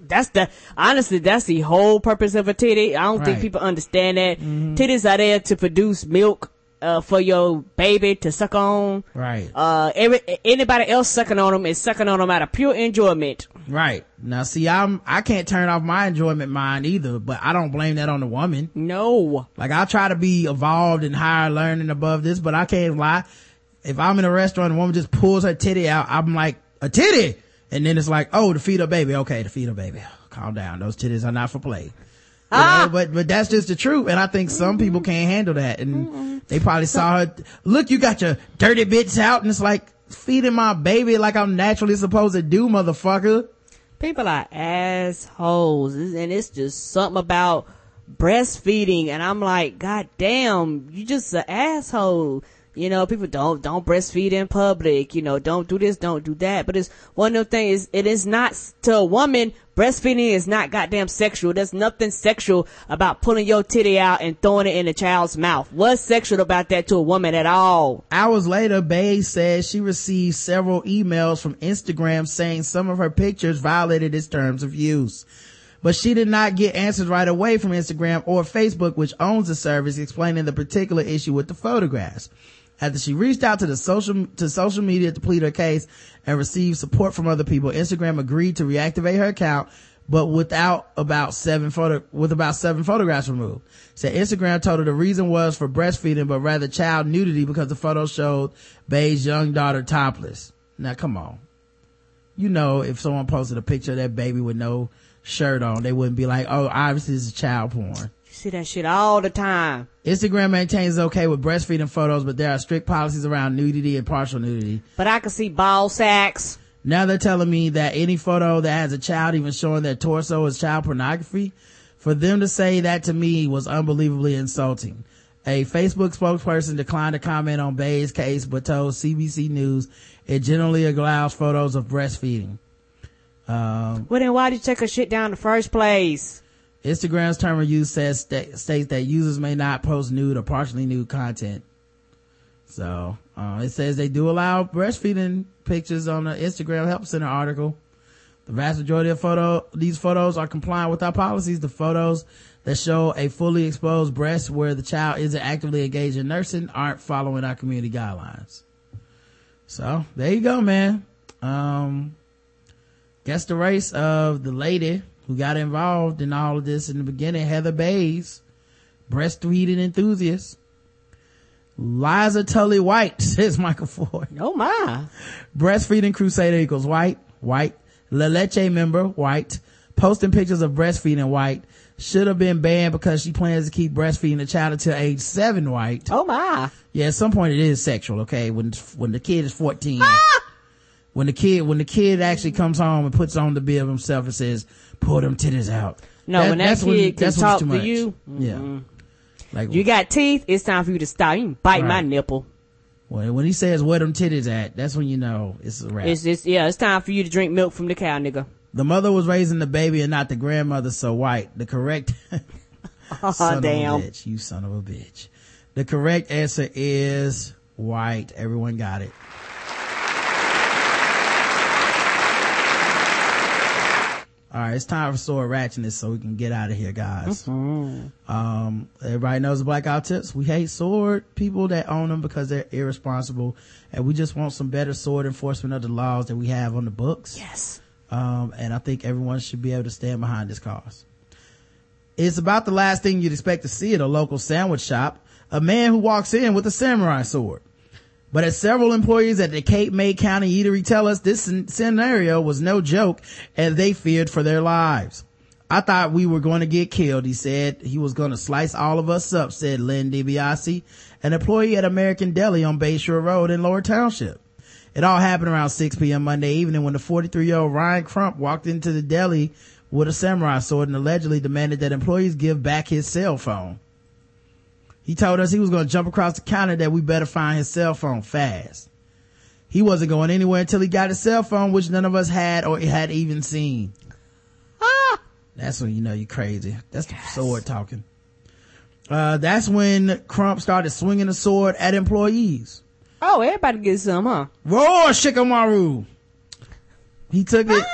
That's the honestly, that's the whole purpose of a titty. I don't think people understand that. Titties are there to produce milk uh, for your baby to suck on. Right. Uh, every anybody else sucking on them is sucking on them out of pure enjoyment. Right. Now see, I'm, I can't turn off my enjoyment mind either, but I don't blame that on the woman. No. Like I try to be evolved and higher learning above this, but I can't lie. If I'm in a restaurant and a woman just pulls her titty out, I'm like, a titty! And then it's like, oh, to feed her baby. Okay, to feed her baby. Calm down. Those titties are not for play. You Ah! know, but, but that's just the truth. And I think some people can't handle that. And they probably saw her, look, you got your dirty bits out. And it's like, feeding my baby like I'm naturally supposed to do, motherfucker. People are assholes, and it's just something about breastfeeding, and I'm like, God damn, you just an asshole. You know, people don't don't breastfeed in public. You know, don't do this, don't do that. But it's one of the things. It is not to a woman. Breastfeeding is not goddamn sexual. There's nothing sexual about pulling your titty out and throwing it in a child's mouth. What's sexual about that to a woman at all? Hours later, Bay says she received several emails from Instagram saying some of her pictures violated its terms of use. But she did not get answers right away from Instagram or Facebook, which owns the service, explaining the particular issue with the photographs. After she reached out to the social, to social media to plead her case and received support from other people, Instagram agreed to reactivate her account, but without about seven photo, with about seven photographs removed. Said Instagram told her the reason was for breastfeeding, but rather child nudity because the photo showed Bey's young daughter topless. Now come on. You know, if someone posted a picture of that baby with no shirt on, they wouldn't be like, oh, obviously this is child porn. See that shit all the time. Instagram maintains it's okay with breastfeeding photos, but there are strict policies around nudity and partial nudity. But I can see ball sacks. Now they're telling me that any photo that has a child even showing their torso is child pornography. For them to say that to me was unbelievably insulting. A Facebook spokesperson declined to comment on Bay's case, but told CBC News it generally allows photos of breastfeeding. Um, Well then why did you take her shit down in the first place? Instagram's term of use says sta- states that users may not post nude or partially nude content. So uh, it says they do allow breastfeeding pictures on the Instagram Help Center article. The vast majority of photo these photos are compliant with our policies. The photos that show a fully exposed breast where the child isn't actively engaged in nursing aren't following our community guidelines. So there you go, man. Um, guess the race of the lady who got involved in all of this in the beginning, Heather Bays, breastfeeding enthusiast. Liza Tully White, says Michael Ford. Oh my. Breastfeeding crusader equals white, white. La Leche member, white. Posting pictures of breastfeeding white. Should have been banned because she plans to keep breastfeeding the child until age seven white. Oh my. Yeah, at some point it is sexual, okay? When, when the kid is 14. Ah! When the kid, when the kid actually comes home and puts on the bib himself and says, pull them titties out. No, when that that's when- kid can that's talk to you, Yeah. mm-mm. Like, You got teeth, it's time for you to stop. You can bite my nipple. when, when he says where them titties at, that's when you know it's a wrap. It's just yeah, it's time for you to drink milk from the cow, nigga. the mother was raising the baby and not the grandmother, so white. The correct, son damn. Oh, of a bitch, you son of a bitch. The correct answer is white. Everyone got it. All right, it's time for sword ratchetness so we can get out of here, guys. Um, everybody knows the Black Guy Who Tips. We hate sword people that own them because they're irresponsible, and we just want some better sword enforcement of the laws that we have on the books. Yes. Um, and I think everyone should be able to stand behind this cause. It's about the last thing you'd expect to see at a local sandwich shop. A man who walks in with a samurai sword. But as several employees at the Cape May County Eatery tell us, this scenario was no joke and they feared for their lives. I thought we were going to get killed, he said. He was going to slice all of us up, said Lynn DiBiase, an employee at American Deli on Bayshore Road in Lower Township. It all happened around 6 p.m. Monday evening when the 43 year old Ryan Crump walked into the deli with a samurai sword and allegedly demanded that employees give back his cell phone. He told us he was going to jump across the counter that we better find his cell phone fast. He wasn't going anywhere until he got his cell phone, which none of us had or had even seen. Ah! That's when you know you're crazy. That's the sword talking. Uh, that's when Crump started swinging the sword at employees. Oh, everybody gets some, huh? Roar, Shikamaru! He took it,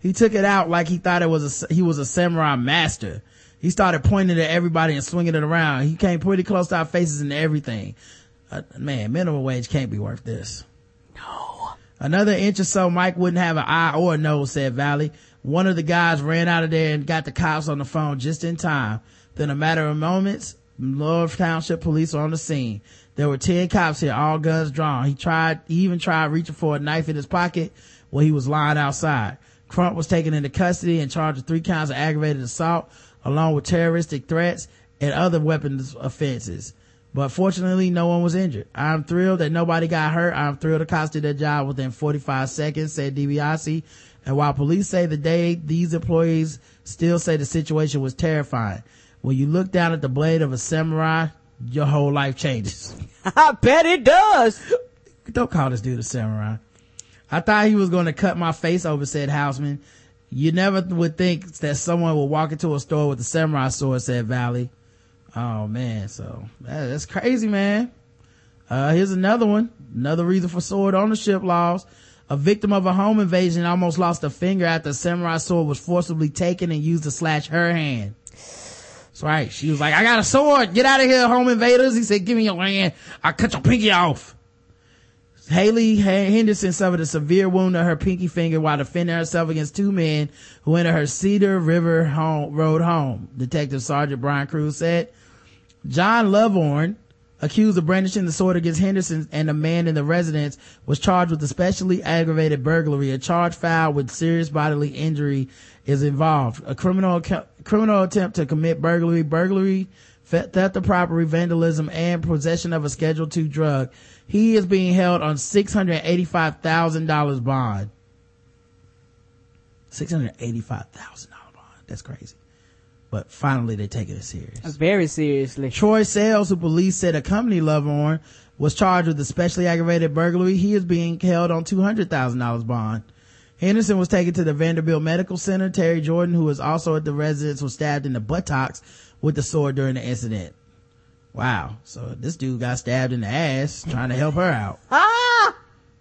he took it out like he thought it was a, he was a samurai master. He started pointing at everybody and swinging it around. He came pretty close to our faces and everything. Uh, man, minimum wage can't be worth this. No. Another inch or so, Mike wouldn't have an eye or a nose, said Valley. One of the guys ran out of there and got the cops on the phone just in time. Then a matter of moments, Lower Township police were on the scene. There were 10 cops here, all guns drawn. He tried, he even tried reaching for a knife in his pocket while he was lying outside. Crump was taken into custody and charged with three counts of aggravated assault, along with terroristic threats and other weapons offenses. But fortunately, no one was injured. I'm thrilled that nobody got hurt. I'm thrilled the cops did their job within 45 seconds, said DiBiase. And while police say the day, these employees still say the situation was terrifying. When you look down at the blade of a samurai, your whole life changes. I bet it does. Don't call this dude a samurai. I thought he was going to cut my face over, said Houseman. You never would think that someone would walk into a store with a samurai sword, said Valley. Oh man, so that- that's crazy, man. Uh, here's another one. Another reason for sword ownership laws. A victim of a home invasion almost lost a finger after a samurai sword was forcibly taken and used to slash her hand. That's right. She was like, I got a sword. Get out of here, home invaders. He said, give me your hand. I'll cut your pinky off. Haley Henderson suffered a severe wound to her pinky finger while defending herself against two men who entered her Cedar River home, Road home. Detective Sergeant Brian Cruz said, John Lovorn, accused of brandishing the sword against Henderson and a man in the residence, was charged with especially aggravated burglary. A charge filed with serious bodily injury is involved. A criminal criminal attempt to commit burglary, burglary, theft of property, vandalism, and possession of a Schedule II drug. He is being held on six hundred eighty-five thousand dollars bond. Six hundred eighty-five thousand dollar bond. That's crazy. But finally, they're taking it serious. Uh, very seriously. Troy Sales, who police said accompanied Lovorn, was charged with especially aggravated burglary. He is being held on two hundred thousand dollars bond. Henderson was taken to the Vanderbilt Medical Center. Terry Jordan, who was also at the residence, was stabbed in the buttocks with the sword during the incident. Wow. So this dude got stabbed in the ass trying to help her out. Ah!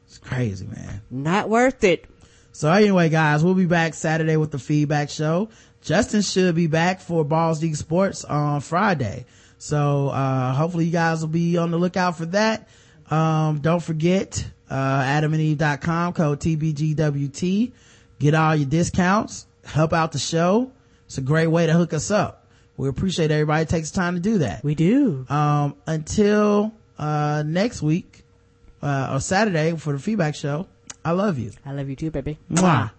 It's crazy, man. Not worth it. So anyway, guys, we'll be back Saturday with the feedback show. Justin should be back for Balls Deep Sports on Friday. So, uh, hopefully you guys will be on the lookout for that. Um, don't forget, uh, adamandeve.com code TBGWT. Get all your discounts. Help out the show. It's a great way to hook us up. We appreciate everybody takes time to do that. We do. Um, until, uh, next week, uh, or Saturday for the feedback show. I love you. I love you too, baby. Mwah.